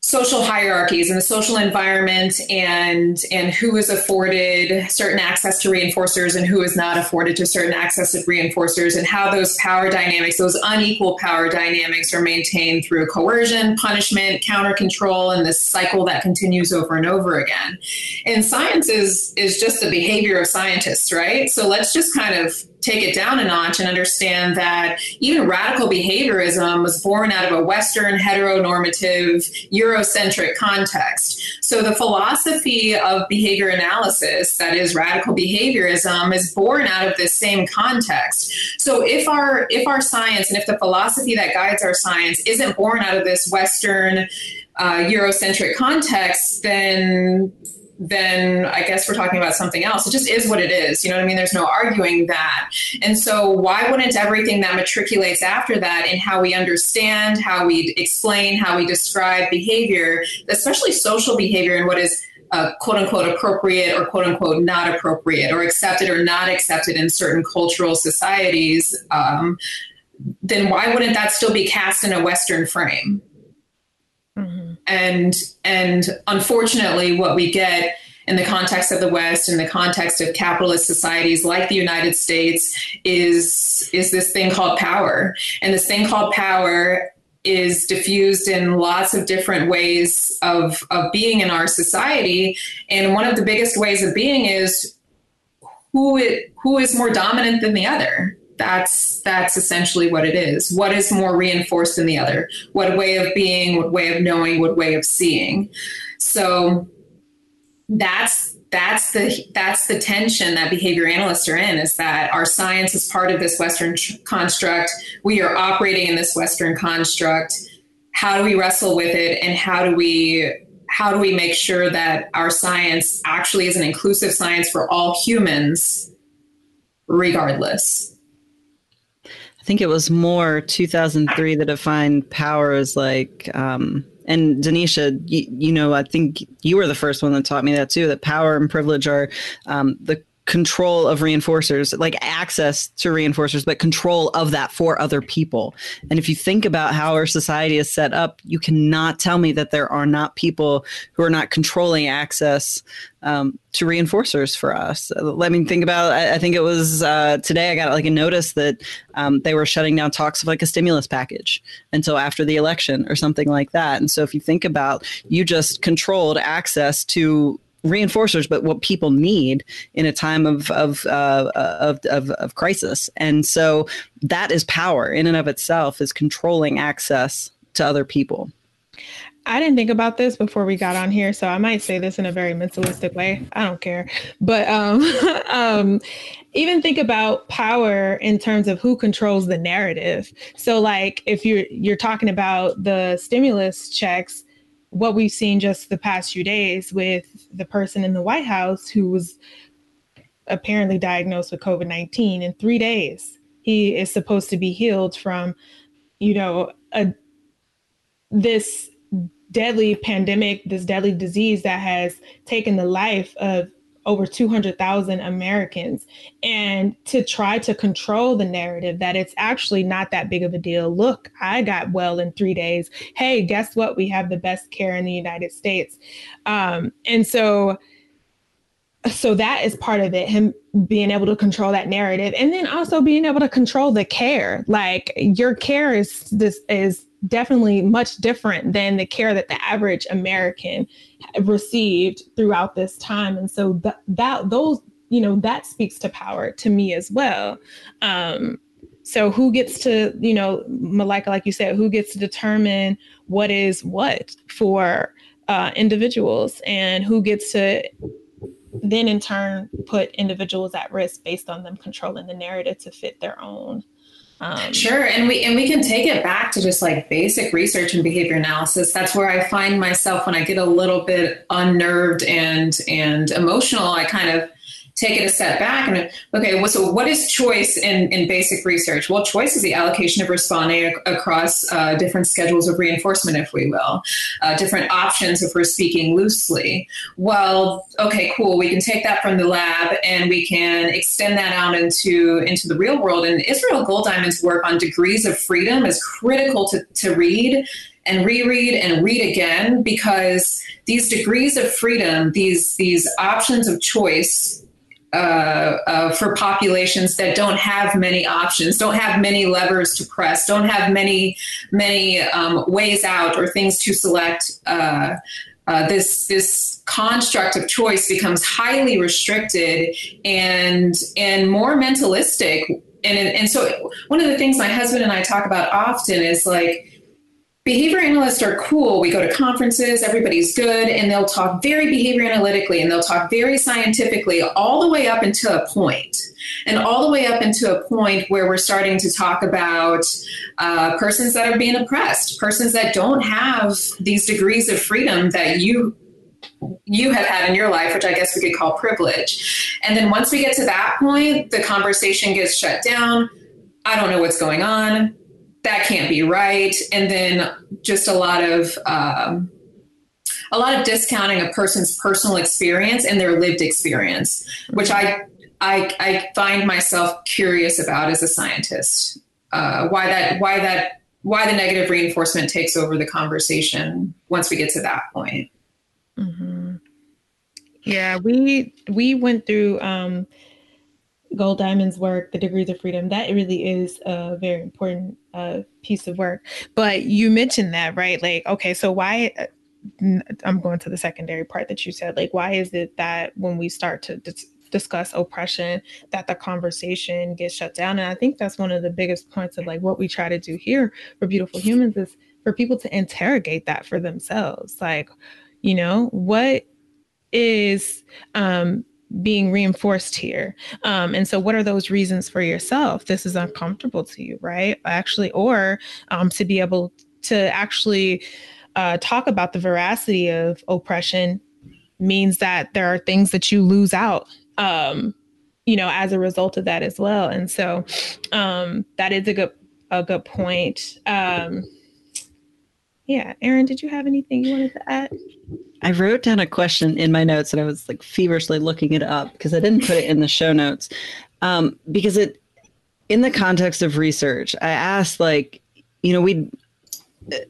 social hierarchies and the social environment and and who is afforded certain access to reinforcers and who is not afforded to certain access to reinforcers and how those power dynamics those unequal power dynamics are maintained through coercion punishment counter control and this cycle that continues over and over again. And science is is just the behavior of scientists right? So let's just kind of take it down a notch and understand that even radical behaviorism was born out of a Western heteronormative Eurocentric context. So the philosophy of behavior analysis, that is radical behaviorism, is born out of this same context. So if our if our science and if the philosophy that guides our science isn't born out of this Western uh, Eurocentric context, then then I guess we're talking about something else. It just is what it is. You know what I mean? There's no arguing that. And so, why wouldn't everything that matriculates after that in how we understand, how we explain, how we describe behavior, especially social behavior, and what is uh, quote unquote appropriate or quote unquote not appropriate or accepted or not accepted in certain cultural societies, um, then why wouldn't that still be cast in a Western frame? Mm-hmm. And and unfortunately, what we get in the context of the West, in the context of capitalist societies like the United States, is is this thing called power. And this thing called power is diffused in lots of different ways of, of being in our society. And one of the biggest ways of being is who it, who is more dominant than the other that's that's essentially what it is. What is more reinforced than the other? What way of being what way of knowing what way of seeing? So that's that's the that's the tension that behavior analysts are in is that our science is part of this western construct. We are operating in this western construct. How do we wrestle with it and how do we how do we make sure that our science actually is an inclusive science for all humans regardless I think it was more 2003 that defined power as like um, and Denisha, you, you, know, I think you were the first one that taught me that too. That power and privilege are um, the control of reinforcers, like access to reinforcers, but control of that for other people. And if you think about how our society is set up, you cannot tell me that there are not people who are not controlling access um, to reinforcers for us. Let me think about. I, I think it was uh, today. I got like a notice that um, they were shutting down talks of like a stimulus package until after the election or something like that. And so, if you think about, you just controlled access to reinforcers, but what people need in a time of of, uh, of, of of crisis. And so that is power in and of itself is controlling access to other people. I didn't think about this before we got on here, so I might say this in a very mentalistic way. I don't care, but um, um, even think about power in terms of who controls the narrative. So, like, if you're you're talking about the stimulus checks, what we've seen just the past few days with the person in the White House who was apparently diagnosed with COVID 19 in three days. He is supposed to be healed from, you know, a, this deadly pandemic, this deadly disease that has taken the life of over 200,000 Americans and to try to control the narrative that it's actually not that big of a deal. Look, I got well in three days. Hey, guess what? We have the best care in the United States. Um, and so, so that is part of it him being able to control that narrative and then also being able to control the care like your care is this is definitely much different than the care that the average American received throughout this time. And so that, that those, you know, that speaks to power to me as well. Um, so who gets to, you know, Malika, like you said, who gets to determine what is what for uh, individuals and who gets to then in turn put individuals at risk based on them controlling the narrative to fit their own um, sure, and we and we can take it back to just like basic research and behavior analysis. That's where I find myself when I get a little bit unnerved and and emotional. I kind of take it a step back and okay well, so what is choice in, in basic research? Well choice is the allocation of responding ac- across uh, different schedules of reinforcement if we will uh, different options if we're speaking loosely. Well okay cool we can take that from the lab and we can extend that out into into the real world. And israel goldiamond's work on degrees of freedom is critical to, to read and reread and read again because these degrees of freedom these these options of choice uh, uh, for populations that don't have many options, don't have many levers to press, don't have many many um, ways out or things to select. Uh, uh, this this construct of choice becomes highly restricted and and more mentalistic. And and so one of the things my husband and I talk about often is like behavior analysts are cool. We go to conferences, everybody's good, and they'll talk very behavior analytically and they'll talk very scientifically all the way up into a point. And all the way up into a point where we're starting to talk about uh, persons that are being oppressed, persons that don't have these degrees of freedom that you you have had in your life, which I guess we could call privilege. And then once we get to that point, the conversation gets shut down. I don't know what's going on that can't be right. And then just a lot of um, a lot of discounting a person's personal experience and their lived experience, which I I, I find myself curious about as a scientist. Uh, why that why that why the negative reinforcement takes over the conversation once we get to that point. Mm-hmm. Yeah, we we went through um, Goldiamond's work, The Degrees of Freedom, that really is a very important uh, piece of work. But you mentioned that, right? Like, okay, so why? Uh, I'm going to the secondary part that you said. Like, why is it that when we start to dis- discuss oppression, that the conversation gets shut down? And I think that's one of the biggest points of like what we try to do here for Beautiful Humans is for people to interrogate that for themselves. Like, you know, what is um being reinforced here. Um, and so, what are those reasons for yourself? This is uncomfortable to you, right? Actually, or um, to be able to actually uh, talk about the veracity of oppression means that there are things that you lose out. Um, you know, as a result of that as well, and so um, that is a good a good point. Um, yeah, Erin, did you have anything you wanted to add? I wrote down a question in my notes and I was like feverishly looking it up because I didn't put it in the show notes. Um, because it, in the context of research, I asked, like, you know, we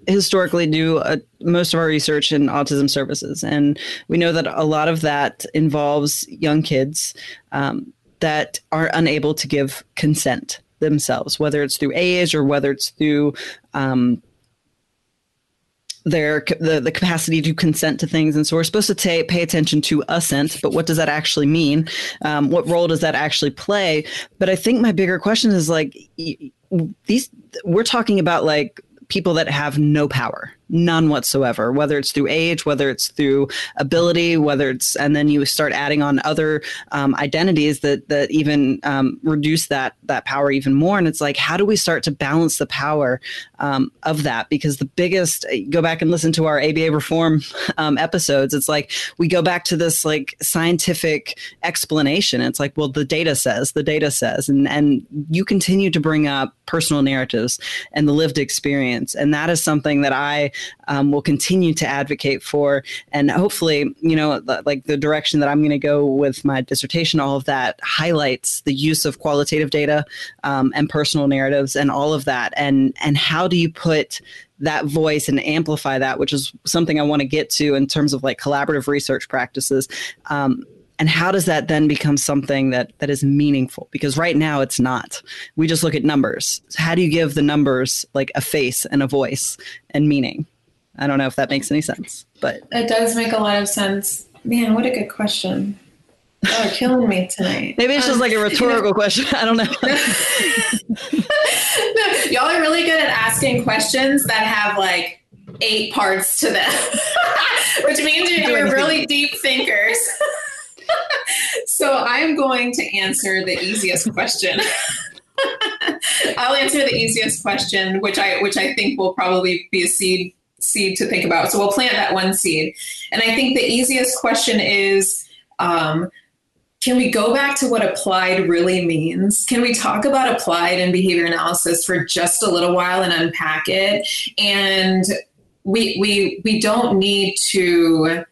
historically do a, most of our research in autism services. And we know that a lot of that involves young kids um, that are unable to give consent themselves, whether it's through age or whether it's through um, their the, the capacity to consent to things. And so we're supposed to t- pay attention to assent but what does that actually mean? Um, what role does that actually play? But i think my bigger question is like these we're talking about like people that have no power none whatsoever whether it's through age whether it's through ability whether it's and then you start adding on other um, identities that that even um, reduce that that power even more. And it's like how do we start to balance the power um, of that? Because the biggest go back and listen to our aba reform um, episodes. It's like we go back to this like scientific explanation. It's like well the data says the data says and and you continue to bring up personal narratives and the lived experience. And that is something that i um, will continue to advocate for. And hopefully, you know, like the direction that I'm going to go with my dissertation, all of that highlights the use of qualitative data um, and personal narratives and all of that. And and how do you put that voice and amplify that, which is something I want to get to in terms of like collaborative research practices. Um, and how does that then become something that that is meaningful because right now it's not we just look at numbers how do you give the numbers like a face and a voice and meaning i don't know if that makes any sense but it does make a lot of sense man what a good question Oh, killing me tonight. Maybe it's just um, like a rhetorical question. I don't know. no, y'all are really good at asking questions that have like eight parts to them, which means you're, you're really deep thinkers. So I'm going to answer the easiest question. I'll answer the easiest question, which I which I think will probably be a seed seed to think about. So we'll plant that one seed. And I think the easiest question is um, can we go back to what applied really means? Can we talk about applied and behavior analysis for just a little while and unpack it? And we we we don't need to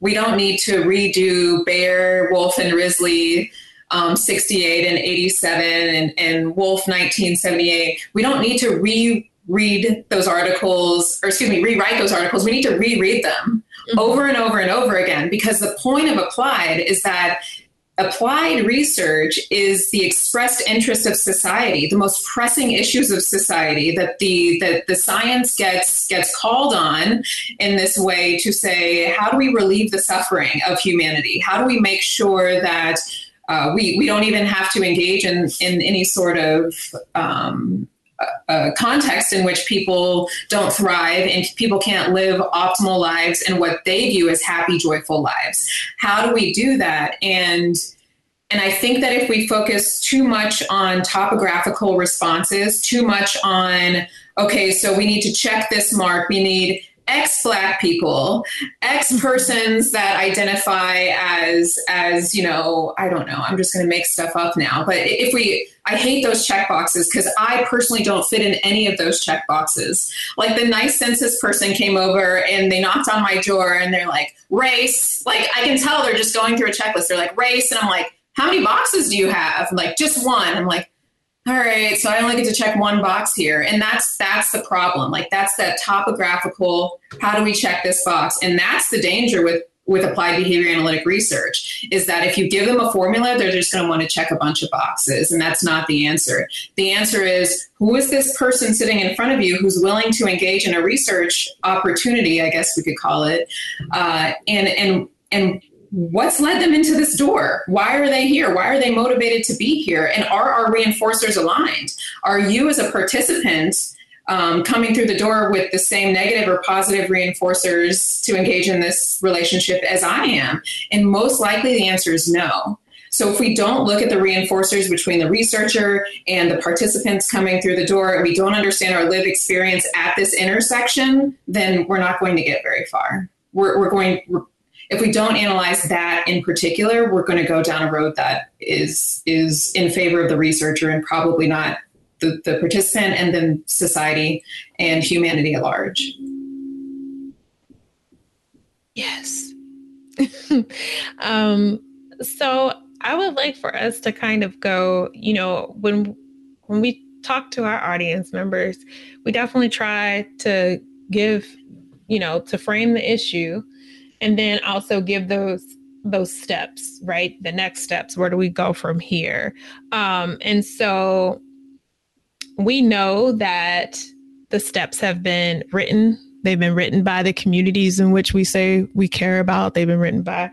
we don't need to redo Baer, Wolf, and Risley um, 68 and 87 and, and Wolf 1978. We don't need to reread those articles, or excuse me, rewrite those articles. We need to reread them mm-hmm. over and over and over again because the point of applied is that applied research is the expressed interest of society the most pressing issues of society that the that the science gets gets called on in this way to say how do we relieve the suffering of humanity? How do we make sure that uh, we, we don't even have to engage in, in any sort of um, a context in which people don't thrive and people can't live optimal lives and what they view as happy joyful lives. How do we do that? And and i think that if we focus too much on topographical responses too much on okay so we need to check this mark we need ex black people ex mm-hmm. persons that identify as as you know i don't know i'm just going to make stuff up now but if we i hate those check boxes because i personally don't fit in any of those check boxes. Like the nice census person came over and they knocked on my door and they're like race like i can tell they're just going through a checklist. They're like race and i'm like how many boxes do you have? I'm like just one. I'm like all right so i only get to check one box here and that's that's the problem like that's that topographical how do we check this box? And that's the danger with with applied behavior analytic research is that if you give them a formula they're just going to want to check a bunch of boxes and that's not the answer. The answer is who is this person sitting in front of you who's willing to engage in a research opportunity i guess we could call it uh, and and and what's led them into this door? Why are they here? Why are they motivated to be here? And are our reinforcers aligned? Are you, as a participant, um, coming through the door with the same negative or positive reinforcers to engage in this relationship as I am? And most likely the answer is no. So if we don't look at the reinforcers between the researcher and the participants coming through the door, and we don't understand our lived experience at this intersection, then we're not going to get very far. We're, we're going, if we don't analyze that in particular, we're going to go down a road that is is in favor of the researcher and probably not the, the participant and then society and humanity at large. Yes. um, so I would like for us to kind of go, you know, when when we talk to our audience members, we definitely try to give, you know, to frame the issue and then also give those those steps, right? The next steps. Where do we go from here? Um, and so we know that the steps have been written. They've been written by the communities in which we say we care about. They've been written by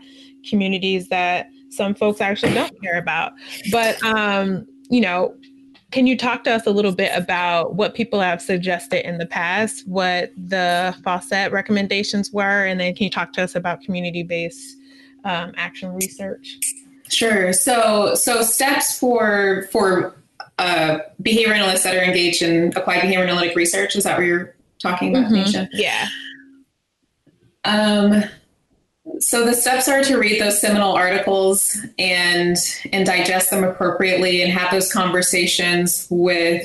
communities that some folks actually don't care about. But um, you know, can you talk to us a little bit about what people have suggested in the past, what the Fawcett recommendations were, and then can you talk to us about community-based um, action research? Sure. So, so steps for for uh, behavior analysts that are engaged in applied behavior analytic research. Is that what you're talking about, mm-hmm. Yeah. Um, so the steps are to read those seminal articles and and digest them appropriately and have those conversations with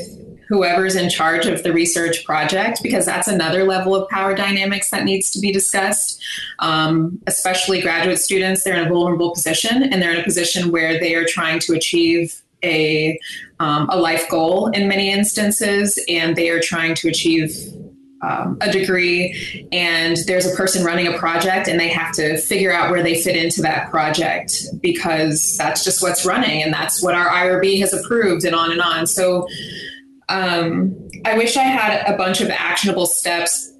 whoever's in charge of the research project because that's another level of power dynamics that needs to be discussed. Um, especially graduate students they're in a vulnerable position and they're in a position where they are trying to achieve a, um, a life goal in many instances and they are trying to achieve um, a degree and there's a person running a project and they have to figure out where they fit into that project because that's just what's running and that's what our IRB has approved and on and on. So um, I wish I had a bunch of actionable steps.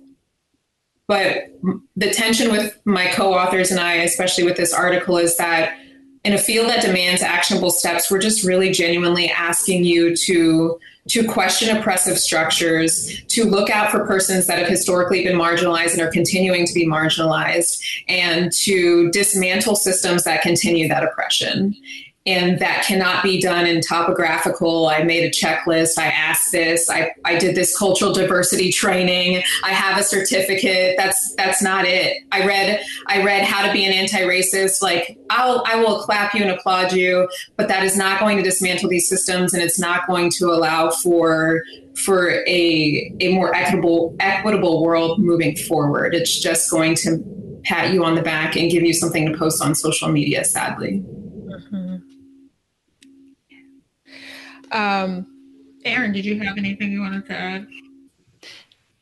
But the tension with my co authors and I, especially with this article, is that in a field that demands actionable steps, we're just really genuinely asking you to to question oppressive structures, to look out for persons that have historically been marginalized and are continuing to be marginalized, and to dismantle systems that continue that oppression and that cannot be done in topographical. I made a checklist. I asked this. I, I did this cultural diversity training. I have a certificate. That's that's not it. I read i read how to be an anti-racist. Like i'll i will clap you and applaud you but that is not going to dismantle these systems and it's not going to allow for for a a more equitable equitable world moving forward. It's just going to pat you on the back and give you something to post on social media sadly Um, Erin, did you have anything you wanted to add?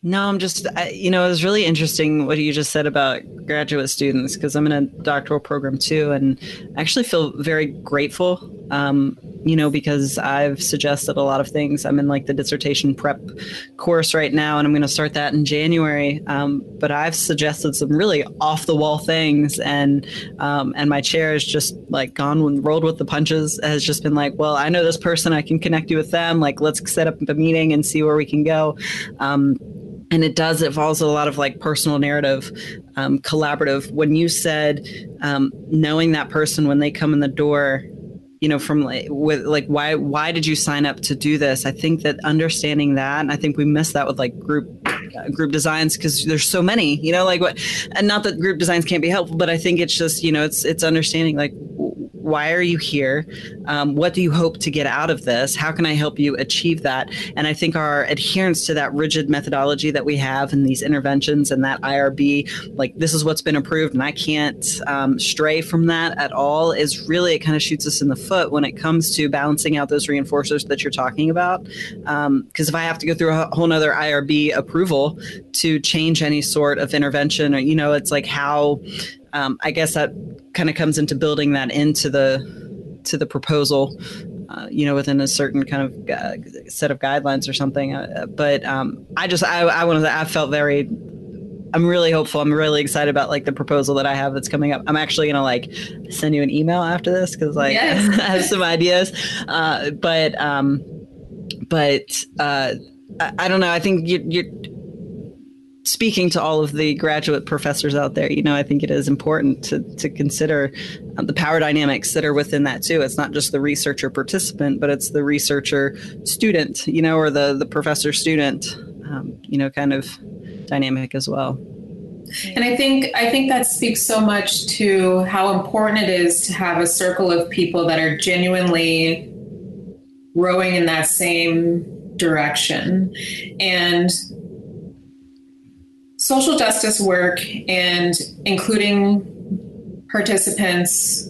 No, I'm just, I, you know, it was really interesting what you just said about graduate students because I'm in a doctoral program too. And I actually feel very grateful, um, you know, because I've suggested a lot of things. I'm in like the dissertation prep course right now, and I'm going to start that in January. Um, but I've suggested some really off the wall things. And, um, and my chair has just like gone rolled with the punches, has just been like, well, I know this person, I can connect you with them. Like, let's set up a meeting and see where we can go. Um, and it does it involves a lot of like personal narrative um, collaborative. When you said um, knowing that person when they come in the door you know from like with like why why did you sign up to do this? I think that understanding that and i think we miss that with like group uh, group designs because there's so many you know like what and not that group designs can't be helpful but i think it's just you know it's it's understanding like why are you here? Um, what do you hope to get out of this? How can I help you achieve that? And I think our adherence to that rigid methodology that we have in these interventions and that IRB, like this is what's been approved, and I can't um, stray from that at all, is really it kind of shoots us in the foot when it comes to balancing out those reinforcers that you're talking about. Because um, if I have to go through a whole nother IRB approval to change any sort of intervention, or you know, it's like how um, I guess that kind of comes into building that into the to the proposal, uh, you know, within a certain kind of uh, set of guidelines or something. Uh, but um, I just I I wanted to, I felt very. I'm really hopeful. I'm really excited about like the proposal that I have that's coming up. I'm actually gonna like send you an email after this because like yes. I have some ideas. Uh, but um, but uh, I, I don't know. I think you, you're speaking to all of the graduate professors out there, you know, I think it is important to, to consider um, the power dynamics that are within that too. It's not just the researcher participant, but it's the researcher student, you know, or the, the professor student, um, you know, kind of dynamic as well. And I think I think that speaks so much to how important it is to have a circle of people that are genuinely rowing in that same direction. And social justice work and including participants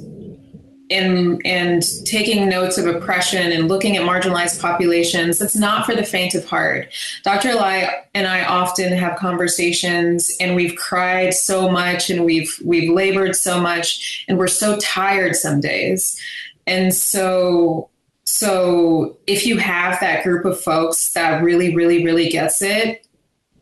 in and taking notes of oppression and looking at marginalized populations it's not for the faint of heart. Dr Ala'i and i often have conversations and we've cried so much and we've we've labored so much and we're so tired some days. And so so if you have that group of folks that really really really gets it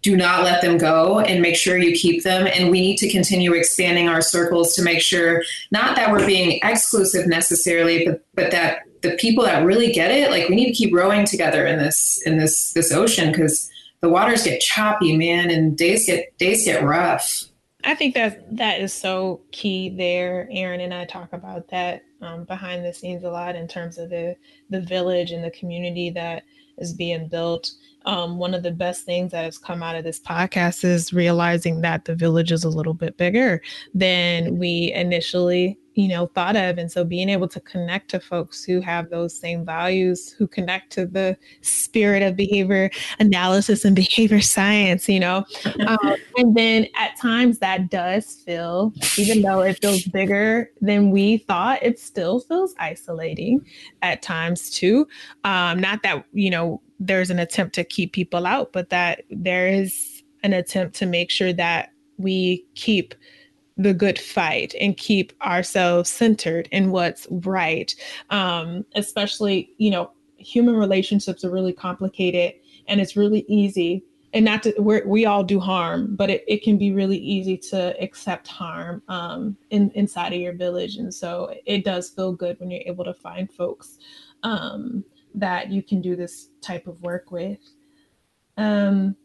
do not let them go and make sure you keep them. And we need to continue expanding our circles to make sure not that we're being exclusive necessarily, but but that the people that really get it, like we need to keep rowing together in this in this this ocean because the waters get choppy, man, and days get days get rough. I think that that is so key there. Erin and I talk about that um, behind the scenes a lot in terms of the the village and the community that is being built. Um, one of the best things that has come out of this podcast is realizing that the village is a little bit bigger than we initially you know thought of. And so being able to connect to folks who have those same values who connect to the spirit of behavior analysis and behavior science you know um, and then at times that does feel even though it feels bigger than we thought it still feels isolating at times too. Um, not that you know there's an attempt to keep people out, but that there is an attempt to make sure that we keep the good fight and keep ourselves centered in what's right. Um, especially, you know, human relationships are really complicated and it's really easy and not to we we all do harm but it, it can be really easy to accept harm um, in, inside of your village and so it does feel good when you're able to find folks um, that you can do this type of work with. Um,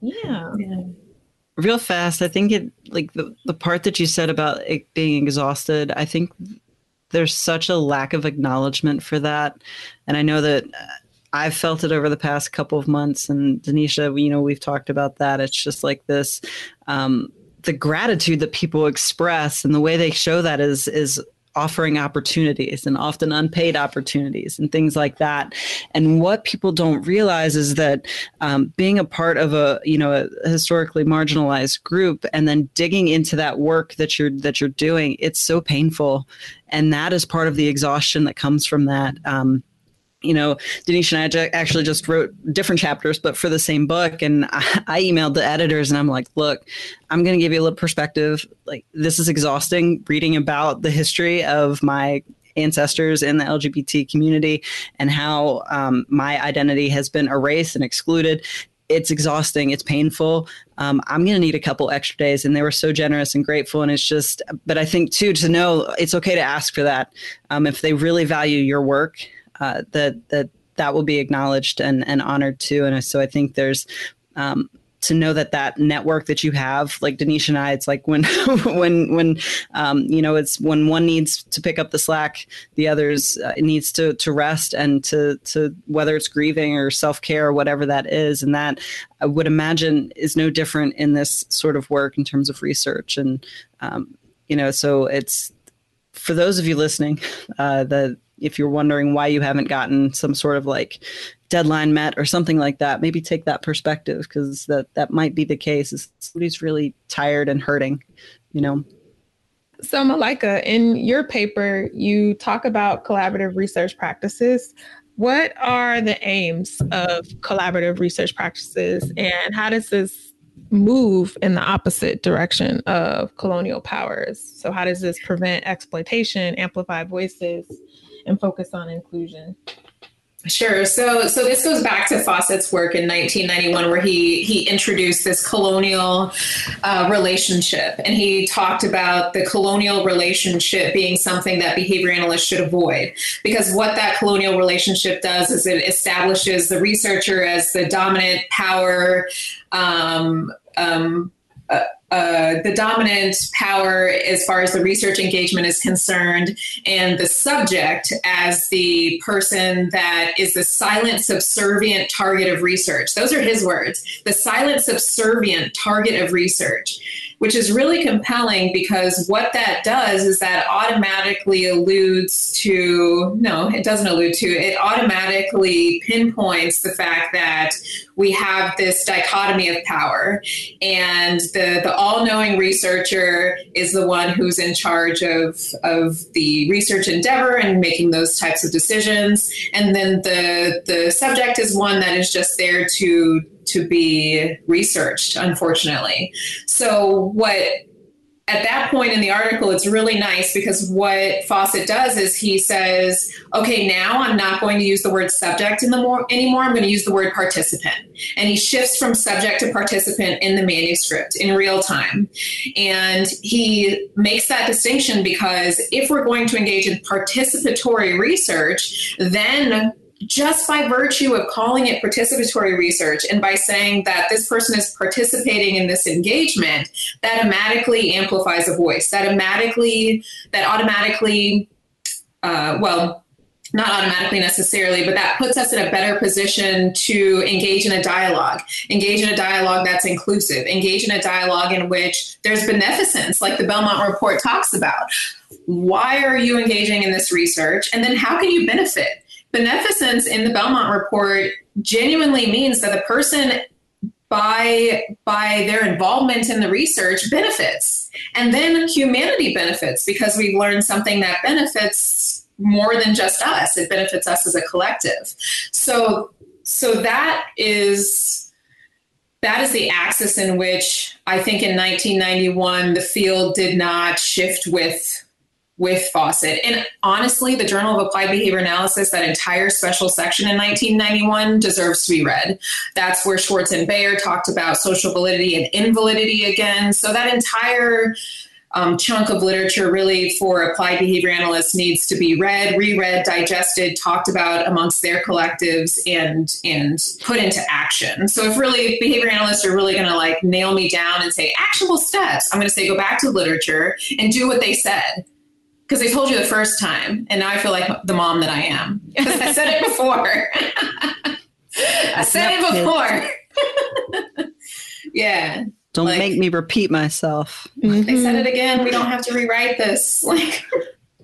yeah. yeah. Real fast, I think it like the, the part that you said about it being exhausted, I think there's such a lack of acknowledgement for that. And I know that I've felt it over the past couple of months and Denisha, you know, we've talked about that. It's just like this um, the gratitude that people express and the way they show that is is offering opportunities and often unpaid opportunities and things like that. And what people don't realize is that um, being a part of a you know a historically marginalized group and then digging into that work that you're that you're doing, it's so painful, and that is part of the exhaustion that comes from that. Um, you know, Denise and I actually just wrote different chapters, but for the same book. And I, I emailed the editors and I'm like, look, I'm going to give you a little perspective. Like, this is exhausting reading about the history of my ancestors in the LGBT community and how um, my identity has been erased and excluded. It's exhausting. It's painful. Um, I'm going to need a couple extra days. And they were so generous and grateful. And it's just, but I think too, to know it's okay to ask for that. Um, if they really value your work uh, that that that will be acknowledged and and honored too. And so I think there's um, to know that that network that you have, like Denise and I, it's like when when when um, you know it's when one needs to pick up the slack, the others uh, needs to to rest and to to whether it's grieving or self care or whatever that is, and that I would imagine is no different in this sort of work in terms of research and um, you know so it's for those of you listening uh, that if you're wondering why you haven't gotten some sort of like deadline met or something like that, maybe take that perspective because that that might be the case. Is somebody's really tired and hurting, you know. So, Malika, in your paper, you talk about collaborative research practices. What are the aims of collaborative research practices, and how does this move in the opposite direction of colonial powers? So, how does this prevent exploitation, amplify voices, and focus on inclusion? Sure. So, so this goes back to Fawcett's work in 1991, where he he introduced this colonial uh, relationship, and he talked about the colonial relationship being something that behavior analysts should avoid, because what that colonial relationship does is it establishes the researcher as the dominant power. Um, um, uh, uh, the dominant power as far as the research engagement is concerned, and the subject as the person that is the silent, subservient target of research. Those are his words the silent, subservient target of research which is really compelling because what that does is that automatically alludes to no, it doesn't allude to, it automatically pinpoints the fact that we have this dichotomy of power. And the, the all-knowing researcher is the one who's in charge of, of the research endeavor and making those types of decisions. And then the, the subject is one that is just there to to be researched unfortunately so what at that point in the article, it's really nice because what Fawcett does is he says, okay, now I'm not going to use the word subject in the more, anymore. I'm going to use the word participant. And he shifts from subject to participant in the manuscript in real time. And he makes that distinction because if we're going to engage in participatory research, then just by virtue of calling it participatory research and by saying that this person is participating in this engagement, that automatically amplifies a voice. That automatically, that automatically, uh, well, not automatically necessarily, but that puts us in a better position to engage in a dialogue, engage in a dialogue that's inclusive, engage in a dialogue in which there's beneficence, like the Belmont Report talks about. Why are you engaging in this research? And then how can you benefit? Beneficence in the Belmont report genuinely means that the person by by their involvement in the research benefits. And then humanity benefits because we've learned something that benefits more than just us. It benefits us as a collective. So so that is that is the axis in which i think in 1991 the field did not shift with with Fawcett. And honestly, the Journal of Applied Behavior Analysis, that entire special section in 1991 deserves to be read. That's where Schwartz and Baer talked about social validity and invalidity again. So that entire um, chunk of literature really for applied behavior analysts needs to be read, reread, digested, talked about amongst their collectives, and and put into action. So if really behavior analysts are really going to like nail me down and say actionable steps, I'm going to say go back to literature and do what they said because I told you the first time, and now I feel like the mom that I am. because I said it before. I said it before. yeah. Don't like, make me repeat myself. Mm-hmm. They said it again. We don't have to rewrite this. Like,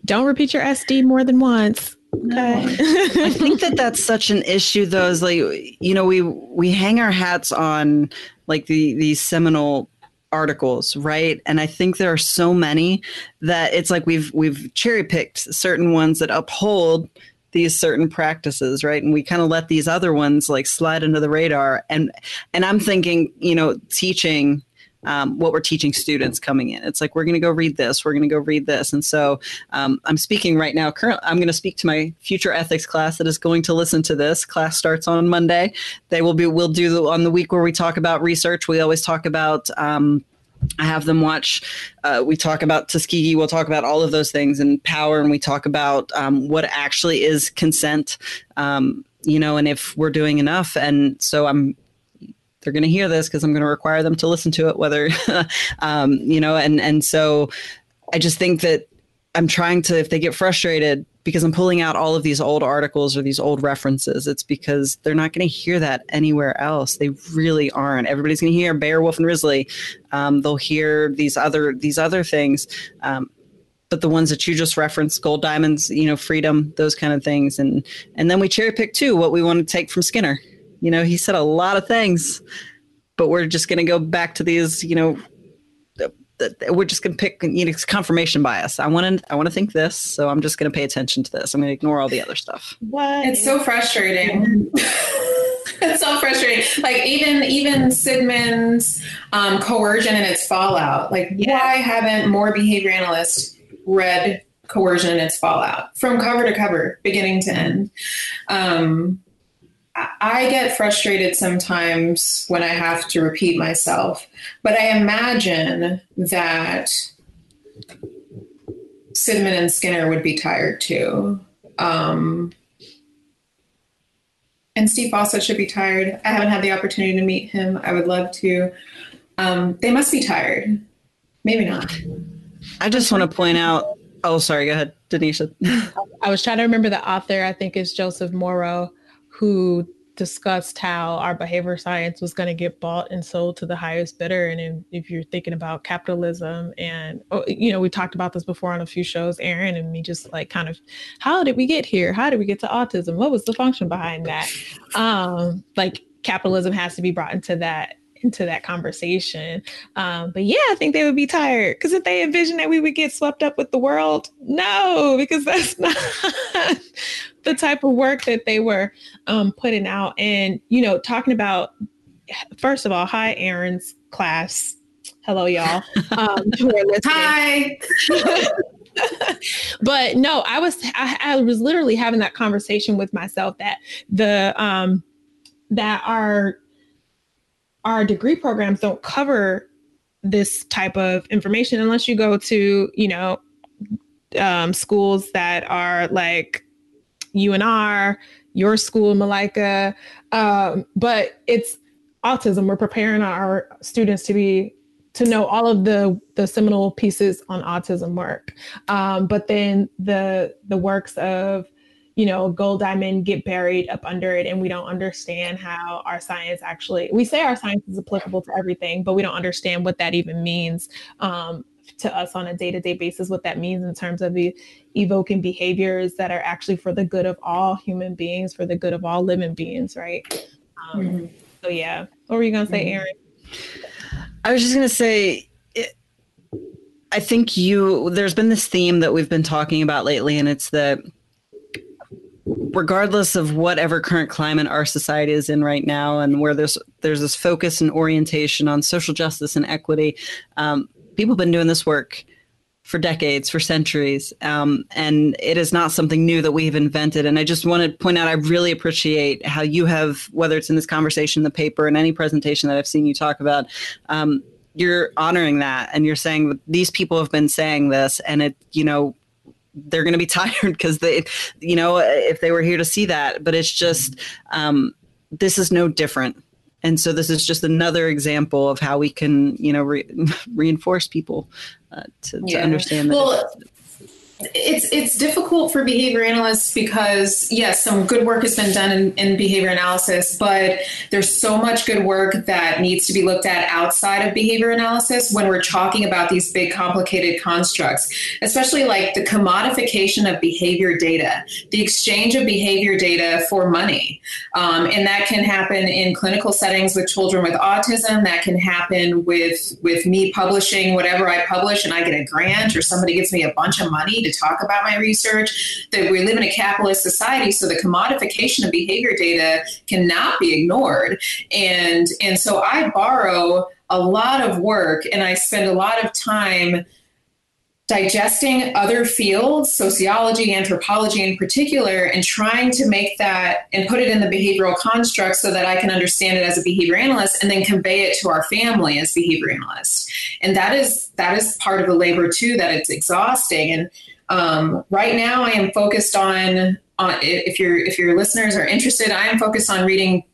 don't repeat your SD more than once. Okay. I think that that's such an issue, though. Is like you know we we hang our hats on like the these seminal articles right? And i think there are so many that it's like we've we've cherry picked certain ones that uphold these certain practices right? And we kind of let these other ones like slide under the radar. And and i'm thinking you know teaching um, what we're teaching students coming in. It's like we're going to go read this, we're going to go read this, and so um, I'm speaking right now. Currently, I'm going to speak to my future ethics class that is going to listen to this. Class starts on Monday. They will be. We'll do the, on the week where we talk about research. We always talk about. Um, I have them watch. Uh, we talk about Tuskegee. We'll talk about all of those things and power, and we talk about um, what actually is consent. Um, you know, and if we're doing enough. And so I'm they're going to hear this because I'm going to require them to listen to it, whether, um, you know, and, and so I just think that I'm trying to, if they get frustrated because I'm pulling out all of these old articles or these old references, it's because they're not going to hear that anywhere else. They really aren't. Everybody's going to hear Baer, Wolf, and Risley. Um, they'll hear these other, these other things. Um, but the ones that you just referenced, Goldiamond's, you know, freedom, those kind of things. And, and then we cherry pick too, what we want to take from Skinner you know, he said a lot of things, but we're just going to go back to these, you know, we're just going to pick you know confirmation bias. I want to I want to think this, so I'm just going to pay attention to this. I'm going to ignore all the other stuff. What? It's so frustrating. it's so frustrating. Like even even Sidman's um, coercion and its fallout. Like yeah. why haven't more behavior analysts read coercion and its fallout from cover to cover, beginning to end? Um, I get frustrated sometimes when I have to repeat myself, but I imagine that Sidman and Skinner would be tired too. Um, and Steve Fawcett should be tired. I haven't had the opportunity to meet him. I would love to. Um, they must be tired. Maybe not. I just want to point out. Oh, sorry. Go ahead, Denisha. I was trying to remember the author. I think is Joseph Morrow who discussed how our behavior science was going to get bought and sold to the highest bidder. And if you're thinking about capitalism, and oh, you know, we talked about this before on a few shows, Erin and me, just like kind of, how did we get here? How did we get to autism? What was the function behind that? Um, like capitalism has to be brought into that into that conversation. Um, but yeah, I think they would be tired because if they envision that we would get swept up with the world, no, because that's not the type of work that they were um, putting out. And you know, talking about first of all, hi, Erin's class. Hello, y'all. Um, hi. but no, I was I, I, was literally having that conversation with myself that the um that our our degree programs don't cover this type of information unless you go to you know um, schools that are like UNR, your school, Malika. Um, but it's autism. We're preparing our students to be to know all of the the seminal pieces on autism work. Um, but then the the works of you know Goldiamond get buried up under it and we don't understand how our science actually we say our science is applicable to everything but we don't understand what that even means um, to us on a day-to-day basis what that means in terms of evoking behaviors that are actually for the good of all human beings for the good of all living beings right um, mm-hmm. so yeah what were you going to say mm-hmm. Erin I was just going to say, it, I think you, there's been this theme that we've been talking about lately, and it's that regardless of whatever current climate our society is in right now and where there's there's this focus and orientation on social justice and equity um, people have been doing this work for decades, for centuries. Um, and it is not something new that we've invented. And I just want to point out, I really appreciate how you have, whether it's in this conversation, the paper, and any presentation that I've seen you talk about, um, you're honoring that and you're saying these people have been saying this and it, you know, they're going to be tired because they, you know, if they were here to see that, but it's just, um, this is no different and so this is just another example of how we can you know re- reinforce people uh, to, yeah. to, understand that well, it's it's difficult for behavior analysts because yes, some good work has been done in, in, behavior analysis, but there's so much good work that needs to be looked at outside of behavior analysis when we're talking about these big complicated constructs, especially like the commodification of behavior data, the exchange of behavior data for money, um, and that can happen in clinical settings with children with autism. That can happen with with me publishing whatever I publish, and I get a grant, or somebody gives me a bunch of money to to talk about my research, that we live in a capitalist society, so the commodification of behavior data cannot be ignored. And, and so I borrow a lot of work and I spend a lot of time digesting other fields, sociology, anthropology in particular, and trying to make that and put it in the behavioral construct so that I can understand it as a behavior analyst and then convey it to our family as behavior analysts. And that is that is part of the labor too, that it's exhausting. And um, right now, I am focused on, on if your if your listeners are interested, I am focused on reading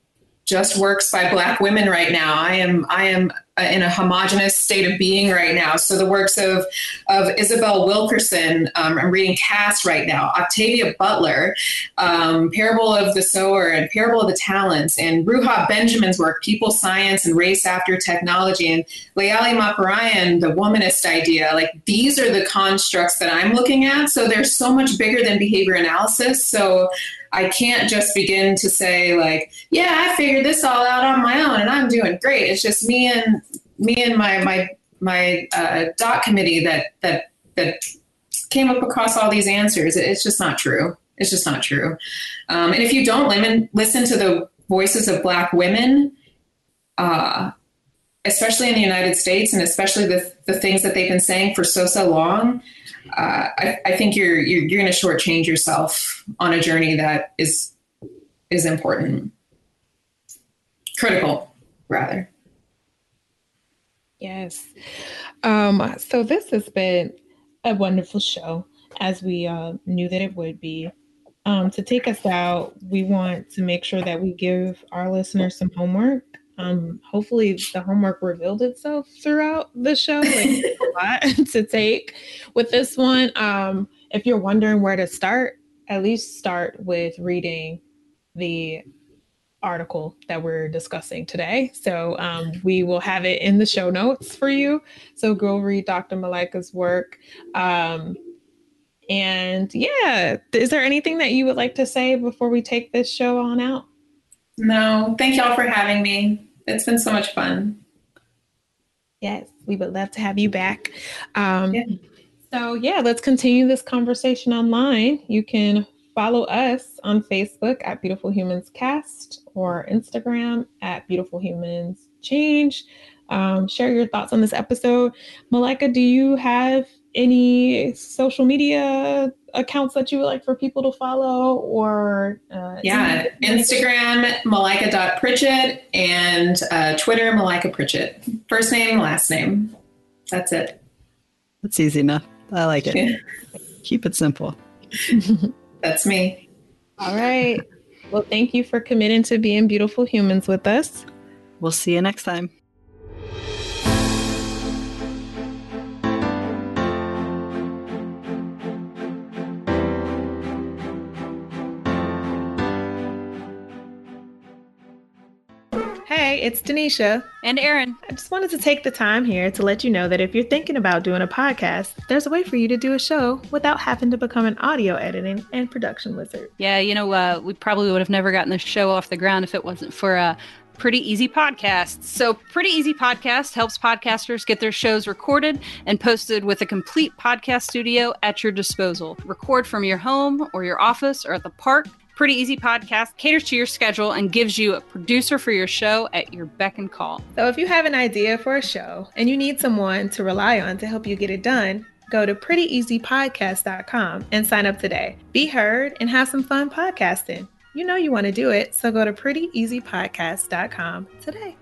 just works by Black women right now. I am I am in a homogenous state of being right now. So the works of of Isabel Wilkerson, um, I'm reading Caste right now, Octavia Butler, um, Parable of the Sower and Parable of the Talents, and Ruha Benjamin's work, People's Science, and Race After Technology, and Layli Maparyan, the womanist idea. Like these are the constructs that I'm looking at. So they're so much bigger than behavior analysis. So I can't just begin to say like, yeah, I figured this all out on my own and I'm doing great. It's just me and me and my my my uh, doc committee that that that came up across all these answers. It's just not true. It's just not true. Um, and if you don't limit, listen to the voices of Black women, uh, especially in the United States, and especially the the things that they've been saying for so so long, uh, I, I, think you're you're, you're going to shortchange yourself on a journey that is is important, critical rather. Yes. Um, so this has been a wonderful show, as we uh, knew that it would be. Um, to take us out, we want to make sure that we give our listeners some homework um, hopefully the homework revealed itself throughout the show. Like, a lot to take with this one. Um, if you're wondering where to start, at least start with reading the article that we're discussing today. So um, we will have it in the show notes for you. So go read Dr. Malika's work. Um, and yeah, is there anything that you would like to say before we take this show on out? No, thank y'all for having me. It's been so much fun. Yes, we would love to have you back. Um, yeah. So, yeah, let's continue this conversation online. You can follow us on Facebook at Beautiful Humans Cast or Instagram at Beautiful Humans Change. Um, share your thoughts on this episode. Malika, do you have any social media accounts that you would like for people to follow or uh, yeah instagram malika.pritchett and uh, twitter malika pritchett. First name last name. That's it. That's easy enough. I like it. Yeah. keep it simple. That's me. All right. Well thank you for committing to being beautiful humans with us. We'll see you next time it's Denisha. And Erin. I just wanted to take the time here to let you know that if you're thinking about doing a podcast, there's a way for you to do a show without having to become an audio editing and production wizard. Yeah, you know, uh, we probably would have never gotten the show off the ground if it wasn't for uh, Pretty Easy Podcast. So, Pretty Easy Podcast helps podcasters get their shows recorded and posted with a complete podcast studio at your disposal. Record from your home or your office or at the park Pretty Easy Podcast caters to your schedule and gives you a producer for your show at your beck and call. So if you have an idea for a show and you need someone to rely on to help you get it done, go to prettyeasypodcast.com and sign up today. Be heard and have some fun podcasting. You know you want to do it, so go to prettyeasypodcast.com today.